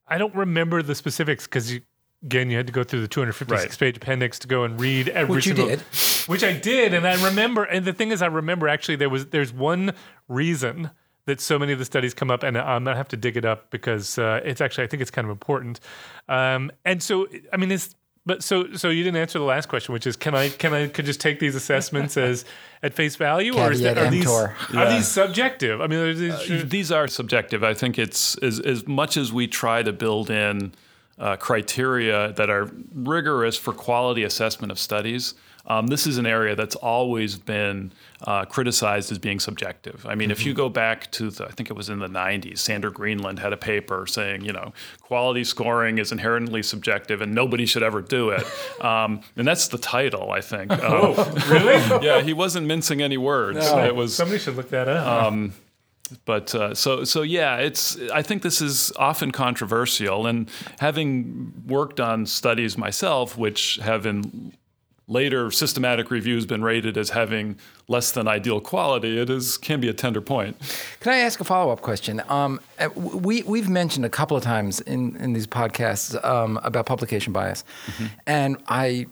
I don't remember the specifics because again, you had to go through the 256 Right. page appendix to go and read every Which you did. which I did, and I remember. And the thing is, I remember actually there was there's one reason that so many of the studies come up, and I'm gonna have to dig it up because uh, it's actually I think it's kind of important. Um, and so, I mean, it's but so so you didn't answer the last question, which is can I can I could just take these assessments as at face value, or is that, are these emptor. are these subjective? I mean, are these, These are subjective. I think it's as, as much as we try to build in uh, criteria that are rigorous for quality assessment of studies. Um, this is an area that's always been uh, criticized as being subjective. I mean, if you go back to the, I think it was in the 90s, Sander Greenland had a paper saying, you know, quality scoring is inherently subjective and nobody should ever do it. Um, and that's the title, I think. Um, really? yeah, he wasn't mincing any words. It was Somebody should look that up. but uh, so so yeah, it's. I think this is often controversial, and having worked on studies myself, which have in later systematic reviews been rated as having less than ideal quality, it is can be a tender point. Can I ask a follow up question? Um, uh, we we've mentioned a couple of times in in these podcasts um, about publication bias, Mm-hmm. and I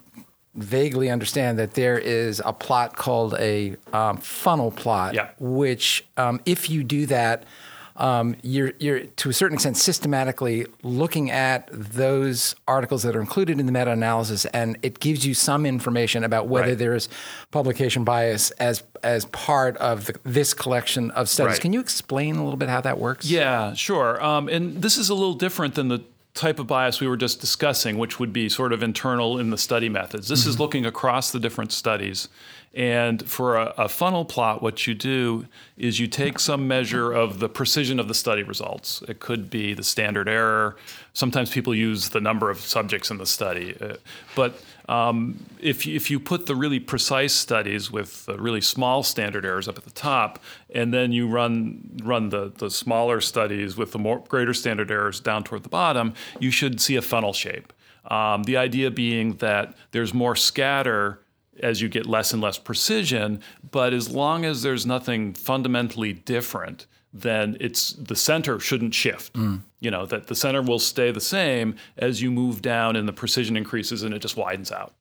vaguely understand that there is a plot called a um, funnel plot, Yeah. which um, if you do that. Um, you're, you're to a certain extent systematically looking at those articles that are included in the meta-analysis, and it gives you some information about whether Right. there is publication bias as as part of the, this collection of studies. Right. Can you explain a little bit how that works? Yeah, sure. Um, and this is a little different than the type of bias we were just discussing, which would be sort of internal in the study methods. This is looking across the different studies. And for a, a funnel plot, what you do is you take some measure of the precision of the study results. It could be the standard error. Sometimes people use the number of subjects in the study. Uh, but um, if, you, if you put the really precise studies with the really small standard errors up at the top, and then you run run the, the smaller studies with the more greater standard errors down toward the bottom, you should see a funnel shape. Um, the idea being that there's more scatter as you get less and less precision, but as long as there's nothing fundamentally different, then it's the center shouldn't shift. Mm. You know that the center will stay the same as you move down and the precision increases and it just widens out.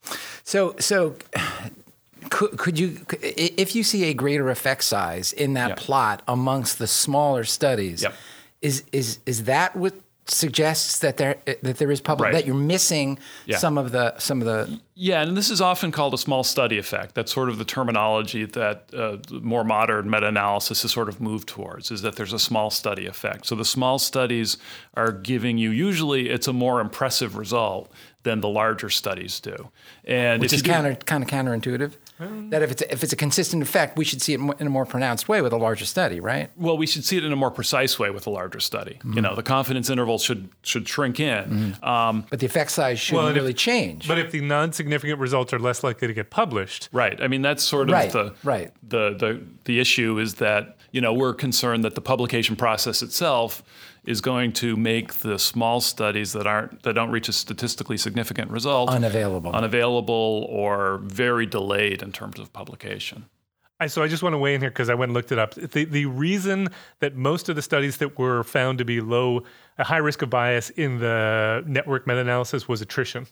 So, so could, could you, if you see a greater effect size in that Yeah. plot amongst the smaller studies, Yep. is is is that what suggests that there that there is public Right. that you're missing Yeah. some of the some of the Yeah, and this is often called a small study effect. That's sort of the terminology that uh, more modern meta-analysis has sort of moved towards. Is that there's a small study effect. So the small studies are giving you usually it's a more impressive result than the larger studies do. And which is counter kind of counterintuitive. That if it's if it's a consistent effect, we should see it in a more pronounced way with a larger study, right? Well, we should see it in a more precise way with a larger study. Mm-hmm. You know, the confidence interval should should shrink in. Um, But the effect size shouldn't Well, and if- really change. But if the non-significant results are less likely to get published, Right. I mean, that's sort of Right, the right. the the the issue is that you know we're concerned that the publication process itself is going to make the small studies that aren't that don't reach a statistically significant result Unavailable. unavailable or very delayed in terms of publication. I, so I just want to weigh in here because I went and looked it up. The, the reason that most of the studies that were found to be low, a high risk of bias in the network meta-analysis was attrition.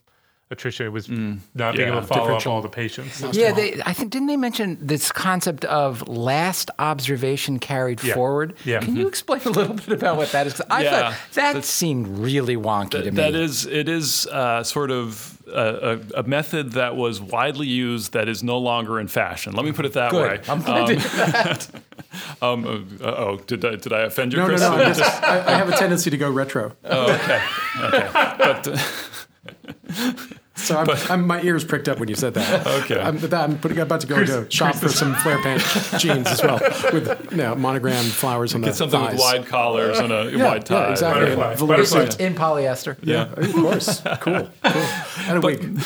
Attrition was not being able to follow up all the patients. Yeah, they, I think didn't they mention this concept of last observation carried Yeah. forward? Yeah. Can you explain a little bit about what that is? 'Cause I Yeah, thought that seemed really wonky to me. That is, it is uh, sort of a, a, a method that was widely used that is no longer in fashion. Let me put it that way. I'm glad to that. Um, uh oh, did I, did I offend you, No, no, Chris? no. I'm just, I, I have a tendency to go retro. Oh, okay. Okay. But uh, So I'm, I'm, my ears pricked up when you said that. Okay. I'm, I'm putting, about to go into shop for some flare pant jeans as well with you know, monogrammed flowers on the Get something thighs. with wide collars and a Yeah, wide tie. yeah, exactly. Butterfly. And velour Butterfly. In polyester. Yeah. Oh, of course. Cool. Cool. And a wig.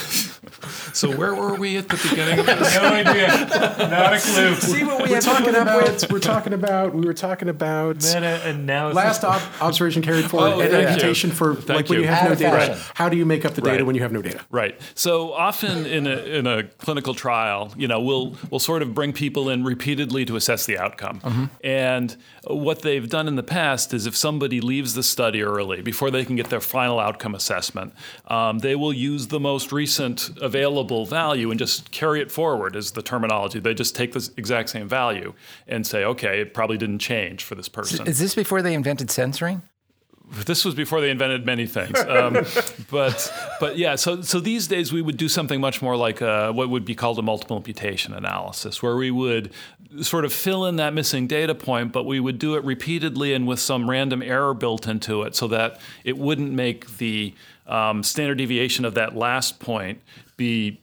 So where were we at the beginning of this? No idea. Not a clue. See what we We're have to put talking up with? about. We're talking about. We were talking about. Meta analysis. Last op- observation carried forward Oh, and thank you. imputation for Thank like when you. you have Out no data. fashion. How do you make up the data Right. when you have no data? Right. So often in a in a clinical trial, you know, we'll we'll sort of bring people in repeatedly to assess the outcome. And what they've done in the past is if somebody leaves the study early before they can get their final outcome assessment, um, they will use the most recent available value and just carry it forward is the terminology. They just take this exact same value and say, okay, it probably didn't change for this person Is this before they invented censoring? this was before they invented many things. Um, but but yeah, so so these days we would do something much more like a, what would be called a multiple imputation analysis, where we would sort of fill in that missing data point, but we would do it repeatedly and with some random error built into it, so that it wouldn't make the um, standard deviation of that last point be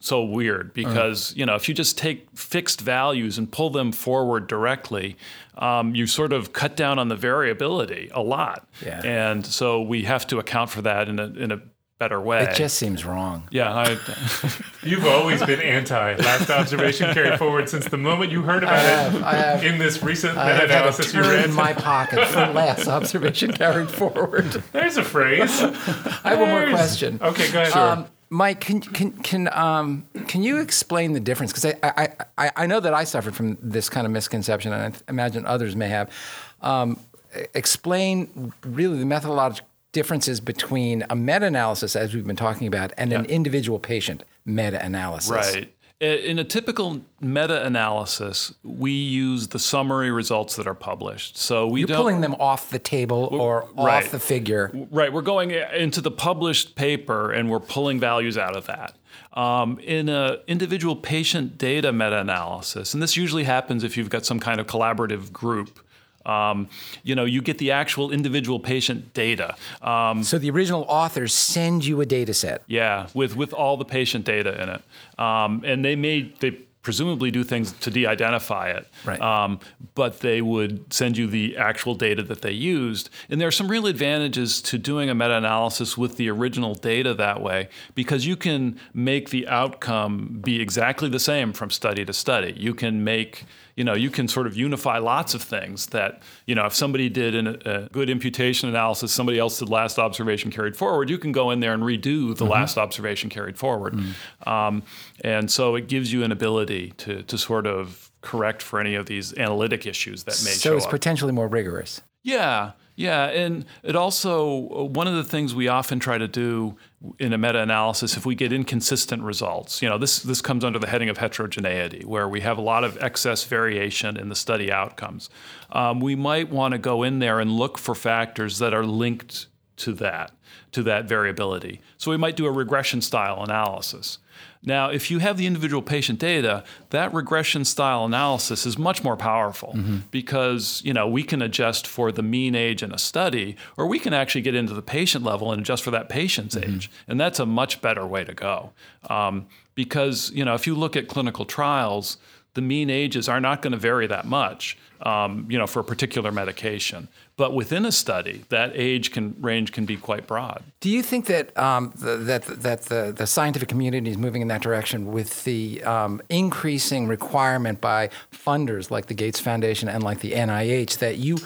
so weird? Because you know if you just take fixed values and pull them forward directly um, you sort of cut down on the variability a lot. Yeah. and so we have to account for that in a, in a better way It just seems wrong. yeah I, You've always been anti last observation carried forward since the moment you heard about have- it I have- in this recent I have had a meta-analysis you read. in my pocket for last observation carried forward. There's a phrase. I have one more question. Okay, go ahead. Um, Mike, can can can um, can you explain the difference? Because I, I I I know that I suffered from this kind of misconception, and I imagine others may have. Um, explain really the methodological differences between a meta-analysis, as we've been talking about, and an individual patient meta-analysis. right in a typical meta-analysis we use the summary results that are published so we You're don't pulling them off the table or right. off the figure. Right, we're going into the published paper and we're pulling values out of that. Um, in a individual patient data meta-analysis, and this usually happens if you've got some kind of collaborative group. Um, you know, you get the actual individual patient data. Um, So the original authors send you a data set. yeah, with with all the patient data in it, um, and they may they presumably do things to de-identify it, Right. Um, but they would send you the actual data that they used, and there are some real advantages to doing a meta-analysis with the original data that way because you can make the outcome be exactly the same from study to study. You can make you know, you can sort of unify lots of things that, you know, if somebody did an, a good imputation analysis, somebody else did last observation carried forward, you can go in there and redo the last observation carried forward. Um, and so it gives you an ability to, to sort of correct for any of these analytic issues that may So show So it's up. potentially more rigorous. Yeah, yeah, and it also one of the things we often try to do in a meta-analysis if we get inconsistent results. You know, this this comes under the heading of heterogeneity, where we have a lot of excess variation in the study outcomes. Um, we might want to go in there and look for factors that are linked to that to that variability. So we might do a regression style analysis. Now, if you have the individual patient data, that regression style analysis is much more powerful because you know we can adjust for the mean age in a study, or we can actually get into the patient level and adjust for that patient's age, and that's a much better way to go. Um, because you know if you look at clinical trials, the mean ages are not going to vary that much, um, you know, for a particular medication. But within a study, that age can range can be quite broad. Do you think that um, the, that that the, the scientific community is moving in that direction with the um, increasing requirement by funders like the Gates Foundation and like the NIH that you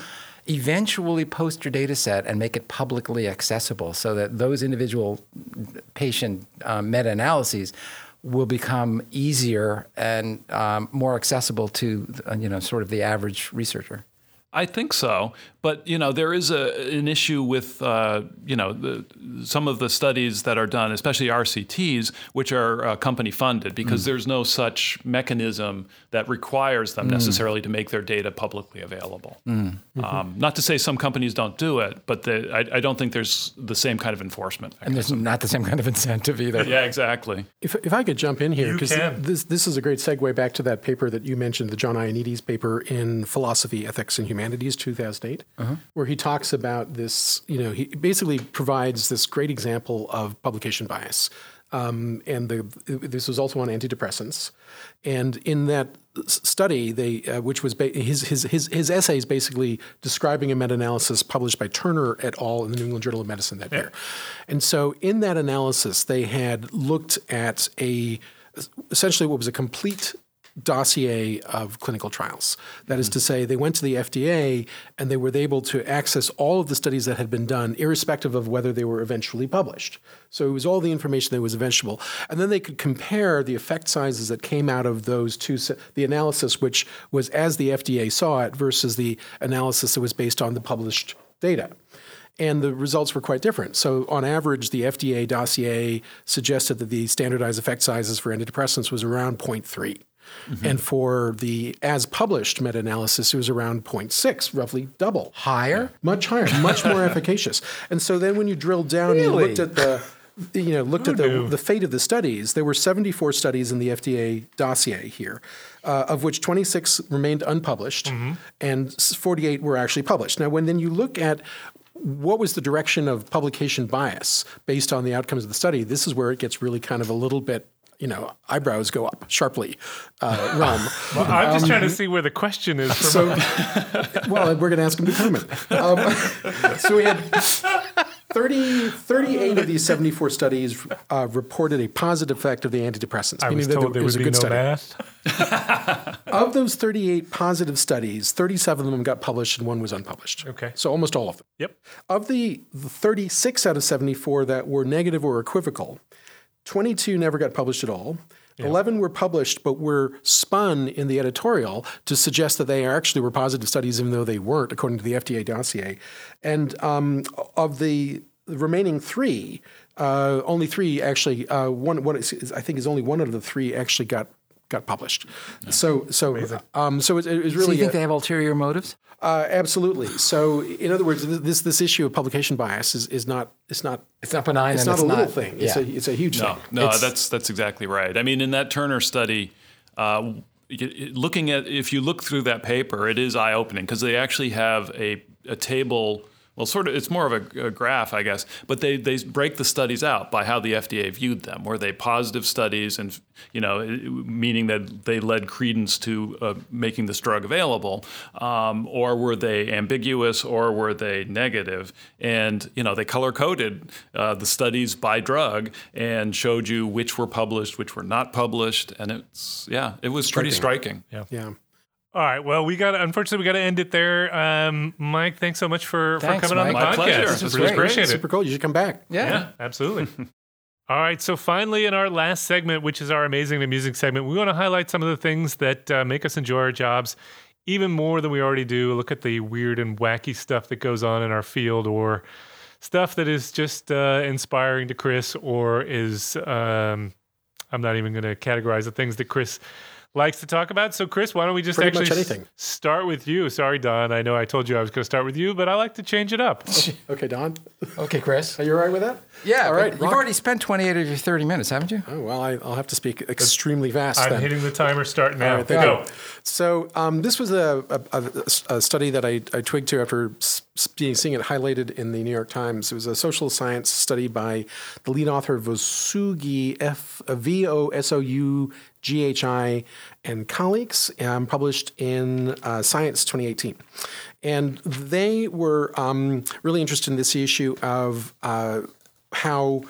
eventually post your data set and make it publicly accessible so that those individual patient um, meta-analyses will become easier and um, more accessible to you know sort of the average researcher? I think so, but you know there is a, an issue with uh, you know the, some of the studies that are done, especially RCTs, which are uh, company funded, because there's no such mechanism that requires them necessarily to make their data publicly available. Um, not to say some companies don't do it, but the, I, I don't think there's the same kind of enforcement. And there's not the same kind of incentive either. yeah, exactly. If, if I could jump in here, because this this is a great segue back to that paper that you mentioned, the John Ioannidis paper in Philosophy, Ethics, and Humanities, 2008, where he talks about this. You know, he basically provides this great example of publication bias. um, and the, this was also on antidepressants. And in that study, they uh, which was ba- his, his his his essays basically describing a meta-analysis published by Turner et al. in the New England Journal of Medicine that year. And so, in that analysis, they had looked at a essentially what was a complete dossier of clinical trials. That is to say, they went to the FDA and they were able to access all of the studies that had been done, irrespective of whether they were eventually published. So it was all the information that was eventual. And then they could compare the effect sizes that came out of those two, the analysis, which was as the FDA saw it, versus the analysis that was based on the published data and the results were quite different. So, on average, the FDA dossier suggested that the standardized effect sizes for antidepressants was around 0.3. And for the as published meta analysis, it was around 0.6, roughly double. Higher? Much higher, much more efficacious. And so then when you drilled down and you looked at the you know, looked at the, the fate of the studies. There were 74 studies in the FDA dossier here, uh, of which 26 remained unpublished, and 48 were actually published. Now, when then you look at what was the direction of publication bias based on the outcomes of the study, this is where it gets really kind of a little bit, you know, eyebrows go up sharply, uh, realm. Well, I'm just trying to see where the question is. From Um, So, well, we're going to ask him to comment. Um, so we had 30, 38 of these 74 studies uh, reported a positive effect of the antidepressants. I meaning was that told there it was would a be good no study. math. Of those 38 positive studies, 37 of them got published and one was unpublished. Okay. So almost all of them. Yep. Of the, the 36 out of 74 that were negative or equivocal, 22 never got published at all. 11 were published, but were spun in the editorial to suggest that they actually were positive studies, even though they weren't, according to the FDA dossier. And um, of the remaining three, uh, only three actually, uh, one, one is, is- I think is only one out of the three actually got got published. So, so, um, so it, it was Do really you think a- they have ulterior motives? uh, absolutely. So, in other words, this this issue of publication bias is, is not it's not It's not benign. it's and not it's a little not- thing. It's yeah. a it's a huge No, thing. no, It's- that's that's exactly right. I mean, in that Turner study, uh, y- y- looking at if you look through that paper, it is eye opening because they actually have a a table. Well, sort of, it's more of a, a graph, I guess. But they they break the studies out by how the FDA viewed them. Were they positive studies, and you know, meaning that they led credence to uh, making this drug available, um, or were they ambiguous, or were they negative? And you know, they color coded uh, the studies by drug and showed you which were published, which were not published, and it's yeah, it was pretty striking. Yeah. yeah. All right. Well, we got unfortunately we got to end it there. Um, Mike, thanks so much for, Thanks, for coming on Mike. the My podcast. pleasure. This This was was really great. appreciate it. Super cool. You should come back. Yeah. Yeah, absolutely. All right. So finally, in our last segment, which is our amazing music segment, we want to highlight some of the things that uh, make us enjoy our jobs even more than we already do. Look at the weird and wacky stuff that goes on in our field, or stuff that is just uh, inspiring to Chris, or is um, I'm not even going to categorize the things that Chris likes to talk about. So, Chris, why don't we just Pretty actually anything. start with you? Sorry, Don. I know I told you I was going to start with you, but I like to change it up. Okay, Don. Okay, Chris. Are you all right with that? Yeah. All but right. You've rock. already spent 28 of your 30 minutes, haven't you? Oh, well, I, I'll have to speak extremely fast I'm then. hitting the timer. Start now. All right, thank Go. you. So um, this was a, a, a- a study that I, I twigged to after s- being seeing it highlighted in the New York Times. It was a social science study by the lead author Vosoughi F V O S O U G H I and colleagues, um, published in uh, Science 2018. And they were um, really interested in this issue of uh, how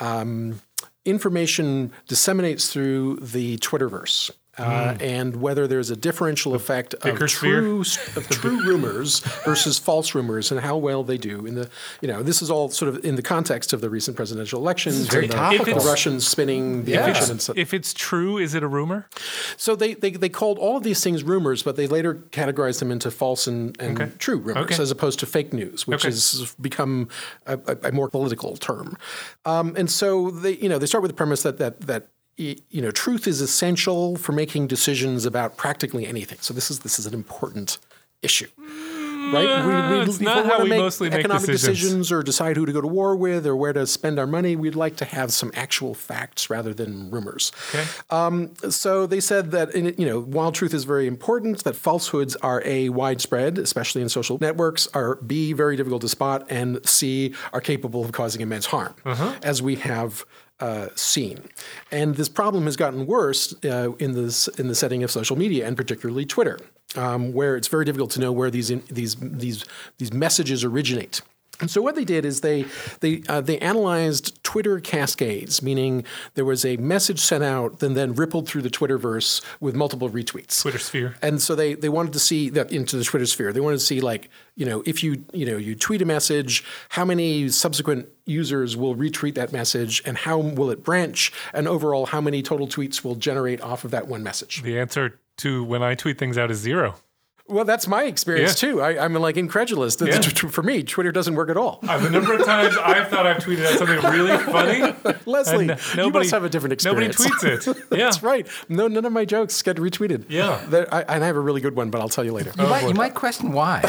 um, information disseminates through the Twitterverse. Uh, and whether there's a differential effect of true, of true rumors versus false rumors, and how well they do in the, you know, this is all sort of in the context of the recent presidential elections, very the, topical. the Russians spinning the election and stuff. If it's true, is it a rumor? So they, they, they called all of these things rumors, but they later categorized them into false and, and Okay. true rumors, Okay. as opposed to fake news, which Okay. has become a, a, more political term. Um, and so they you know they start with the premise that that that you know truth is essential for making decisions about practically anything. So this is this is an important issue. Right, Uh, it's if not wanna how we make mostly make economic decisions. decisions or decide who to go to war with or where to spend our money. We'd like to have some actual facts rather than rumors. Okay. So they said that in, you know while truth is very important, that falsehoods are a widespread, especially in social networks, are b very difficult to spot, and c are capable of causing immense harm, as we have uh, seen. And this problem has gotten worse uh, in this in the setting of social media and particularly Twitter, um, where it's very difficult to know where these in, these these these messages originate. And so what they did is they they uh, they analyzed Twitter cascades, meaning there was a message sent out, then then rippled through the Twitterverse with multiple retweets. Twitter sphere. And so they they wanted to see that into the Twitter sphere. They wanted to see like you know if you you know you tweet a message, how many subsequent users will retweet that message, and how will it branch, and overall how many total tweets will generate off of that one message. The answer to when I tweet things out is zero. Well, that's my experience Yeah. too. I, I'm like incredulous. Yeah. t- t- For me, Twitter doesn't work at all. Uh, the number of times I've thought I've tweeted out something really funny, Leslie, and you must have a different Nobody experience. tweets it. Yeah. That's right. No, none of my jokes get retweeted. Yeah. There- I, and I have a really good one, but I'll tell you later. You, might, you might question why.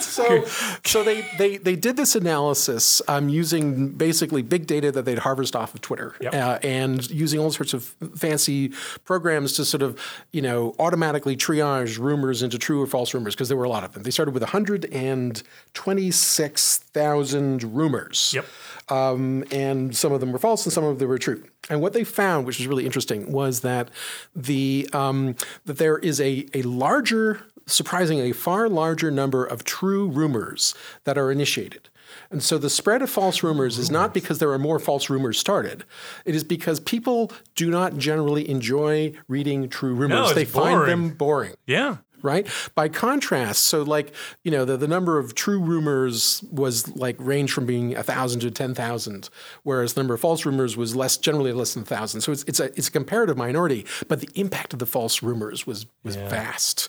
So, so they, they, they did this analysis um, using basically big data that they'd harvest off of Twitter Yep. uh, and using all sorts of fancy programs to sort of, you know, automatically triage rumors into true or false rumors because there were a lot of them. They started with 126,000 rumors. Yep. Um, and some of them were false and some of them were true. And what they found, which was really interesting, was that the um, that there is a, a larger, surprisingly, a far larger number of true rumors that are initiated. And so the spread of false rumors is not because there are more false rumors started. It is because people do not generally enjoy reading true rumors. it's they find them boring Yeah. Right? By contrast, so like you know the, the number of true rumors was like range from being a thousand to ten thousand, whereas the number of false rumors was less generally less than thousand. So it's it's a it's a comparative minority, but the impact of the false rumors was was vast.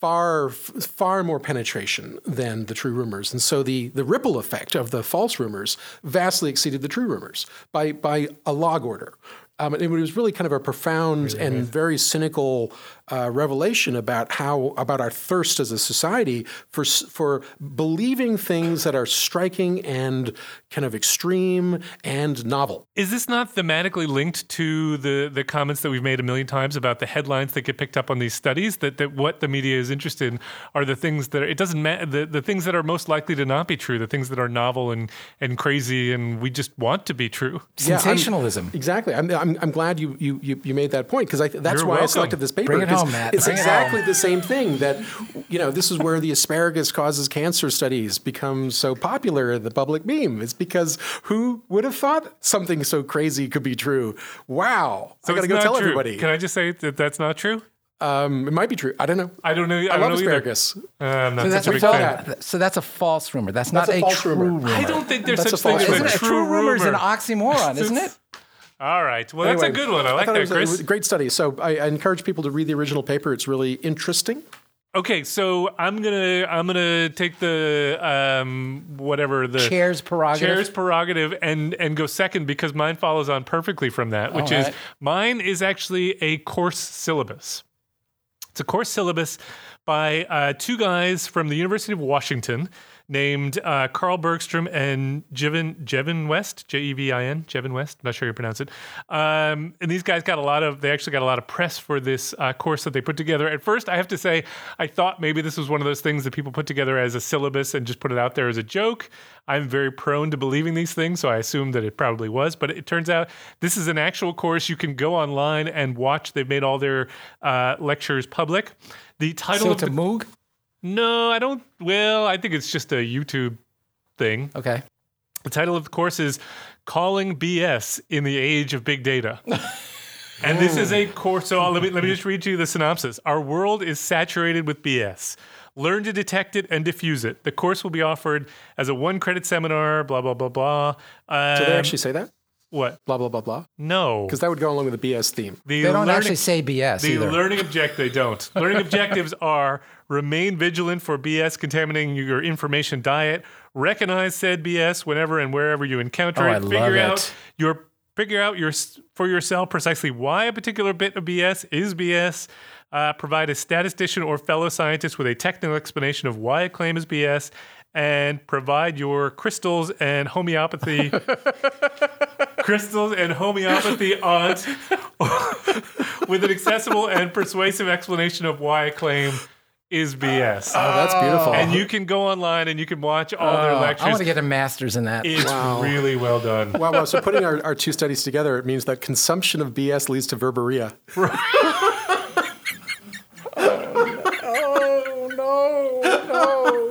Far, far more penetration than the true rumors, and so the the ripple effect of the false rumors vastly exceeded the true rumors by by a log order. Um, it was really kind of a profound and very cynical uh, revelation about how about our thirst as a society for for believing things that are striking and kind of extreme and novel. Is this not thematically linked to the, the comments that we've made a million times about the headlines that get picked up on these studies? That, that what the media is interested in are the things that are, it doesn't matter the, the things that are most likely to not be true, the things that are novel and and crazy, and we just want to be true. Yeah, I'm- Sensationalism. Exactly. I'm, I'm, I'm glad you, you, you, you made that point because that's You're why I selected this paper. Bring it 'cause home, Matt. It's Bring it exactly the same thing that, you know, this is where the asparagus causes cancer studies become so popular in the public meme. It's because who would have thought something so crazy could be true? Wow. I got to go tell true. everybody. Can I just say that that's not true? um, it might be true. I don't know. I don't know. I, I, don't love know either. asparagus. Uh, I'm not So that's, a a big false, fan. so that's a false rumor. That's, That's not a a, false true rumor. rumor. I don't think there's That's such a thing false as Isn't a it? A true true rumor is an oxymoron, isn't it? All right. Well, that's a good one. I like thought that, it was, a- Chris. great study. So I, I encourage people to read the original paper. It's really interesting. Okay, so I'm gonna I'm gonna take the um whatever the Chair's prerogative. chair's prerogative and and go second because mine follows on perfectly from that, which All is mine is actually a course syllabus. It's a course syllabus by uh, two guys from the University of Washington named uh, Carl Bergstrom and Jevin, Jevin West, J E V I N, Jevin West, I'm not sure how you pronounce it. Um, and these guys got a lot of, they actually got a lot of press for this uh, course that they put together. At first, I have to say, I thought maybe this was one of those things that people put together as a syllabus and just put it out there as a joke. I'm very prone to believing these things, so I assumed that it probably was. But it turns out this is an actual course. You can go online and watch. They've made all their uh, lectures public. The title So of it's a the, MOOC? No, I don't. Well, I think it's just a YouTube thing. Okay. The title of the course is Calling BS in the Age of Big Data. and this is a course. So let me, let me just read you the synopsis. Our world is saturated with BS. Learn to detect it and diffuse it. The course will be offered as a one credit seminar, blah, blah, blah, blah. Um, Do they actually say that? What? Blah, blah, blah, blah. No. Because that would go along with the BS theme. The They don't learning- actually say BS The either. learning object they don't. learning objectives are remain vigilant for BS contaminating your information diet. Recognize said BS whenever and wherever you encounter Oh, it. I love figure out it. your figure out your for yourself precisely why a particular bit of BS is BS. Uh, provide a statistician or fellow scientist with a technical explanation of why a claim is BS, and provide your crystals and homeopathy crystals and homeopathy aunt with an accessible and persuasive explanation of why a claim is BS. Oh, that's beautiful. and you can go online and you can watch all their oh, lectures. I want to get a master's in that. it's really well done. wow, wow. So putting our, our two studies together, it means that consumption of BS leads to verberia.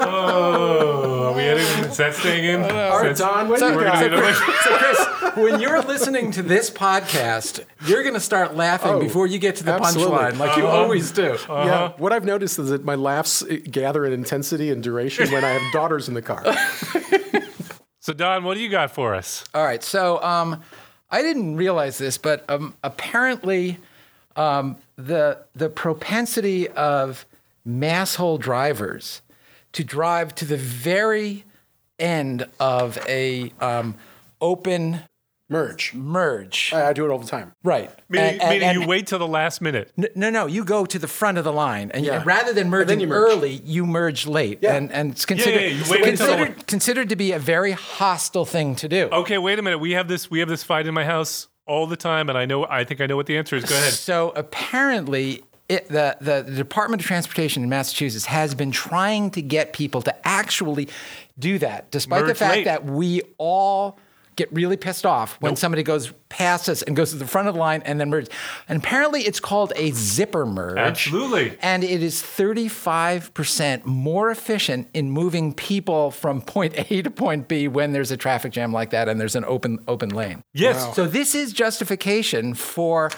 Oh, are we editing? Is that staying in? All right, Don, what do you got? gonna do it. So, Chris, when you're listening to this podcast, you're going to start laughing Oh, before you get to the absolutely. punchline, like you always do. Yeah, what I've noticed is that my laughs uh, gather in intensity and duration when I have daughters in the car. So, Don, what do you got for us? All right. So um, I didn't realize this, but um, apparently um, the the propensity of masshole drivers to drive to the very end of a um, open Merge. merge. I, I do it all the time. right. Meaning, And- and- meaning you wait till the last minute. N- No, no, you go to the front of the line, and, Yeah. and rather than merging then you merge. early, you merge late, Yeah. and and it's considered yeah, you wait until the- considered, considered to be a very hostile thing to do. Okay, wait a minute. We have this. We have this fight in my house all the time, and I know. I think I know what the answer is. Go ahead. So apparently, it, the, the the Department of Transportation in Massachusetts has been trying to get people to actually do that, despite the fact late. that we all get really pissed off when somebody goes past us and goes to the front of the line and then merge. And apparently, it's called a zipper merge. Absolutely. And it is 35% more efficient in moving people from point A to point B when there's a traffic jam like that and there's an open open lane. Yes. So this is justification for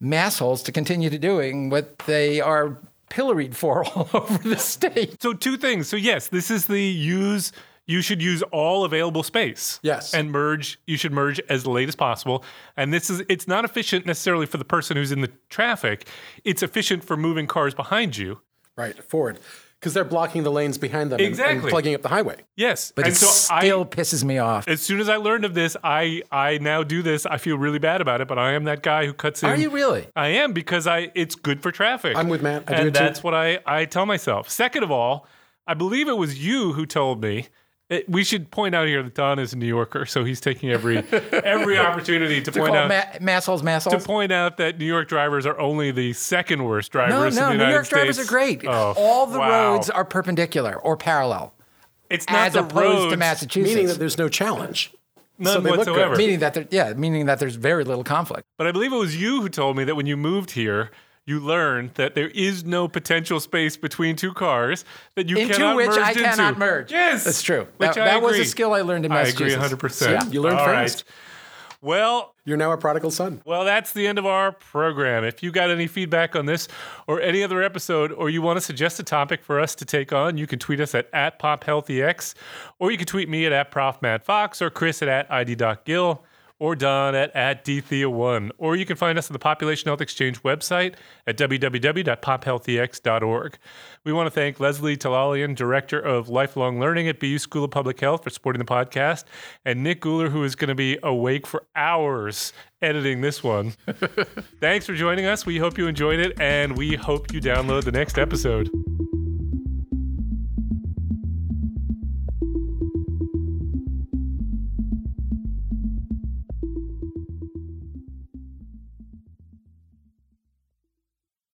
massholes to continue to doing what they are pilloried for all over the state. So two things. So yes, this is the use. You should use all available space. Yes. And merge. You should merge as late as possible. And this is. It's not efficient necessarily for the person who's in the traffic. It's efficient for moving cars behind you. Right, forward. Because they're blocking the lanes behind them and- and, plugging up the highway. Yes. But and it so still I. pisses me off. As soon as I learned of this, I I now do this. I feel really bad about it, but I am that guy who cuts in. Are you really? I am because I it's good for traffic. I'm with Matt. I do and it too. that's what I I tell myself. Second of all, I believe it was you who told me. It, we should point out here that Don is a New Yorker, so he's taking every every opportunity to They're point out ma- massholes, to point out that New York drivers are only the second worst No, drivers in the world. no, New United York drivers are great. Oh, All the wow. roads are perpendicular or parallel, It's not as the opposed roads, to Massachusetts. Meaning that there's no challenge. none so they look good. whatsoever. meaning that there, yeah, meaning that there's very little conflict. But I believe it was you who told me that when you moved here, you learn that there is no potential space between two cars that you Into cannot which merge I into. cannot merge. Yes, That's true. Which that I that was a skill I learned in my school. I agree 100. percent Yeah. You learned All fast. Well, You're now a prodigal son. well, that's the end of our program. If you got any feedback on this or any other episode, or you want to suggest a topic for us to take on, you can tweet us at, at PopHealthyX, or you can tweet me at, at ProfMattFox, or Chris at, at ID.Gill, or Don at, at DThea1. Or you can find us on the Population Health Exchange website at www.pophealthyx.org. We want to thank Leslie Talalian, Director of Lifelong Learning at BU School of Public Health, for supporting the podcast, and Nick Guler, who is going to be awake for hours editing this one. Thanks for joining us. We hope you enjoyed it, and we hope you download the next episode.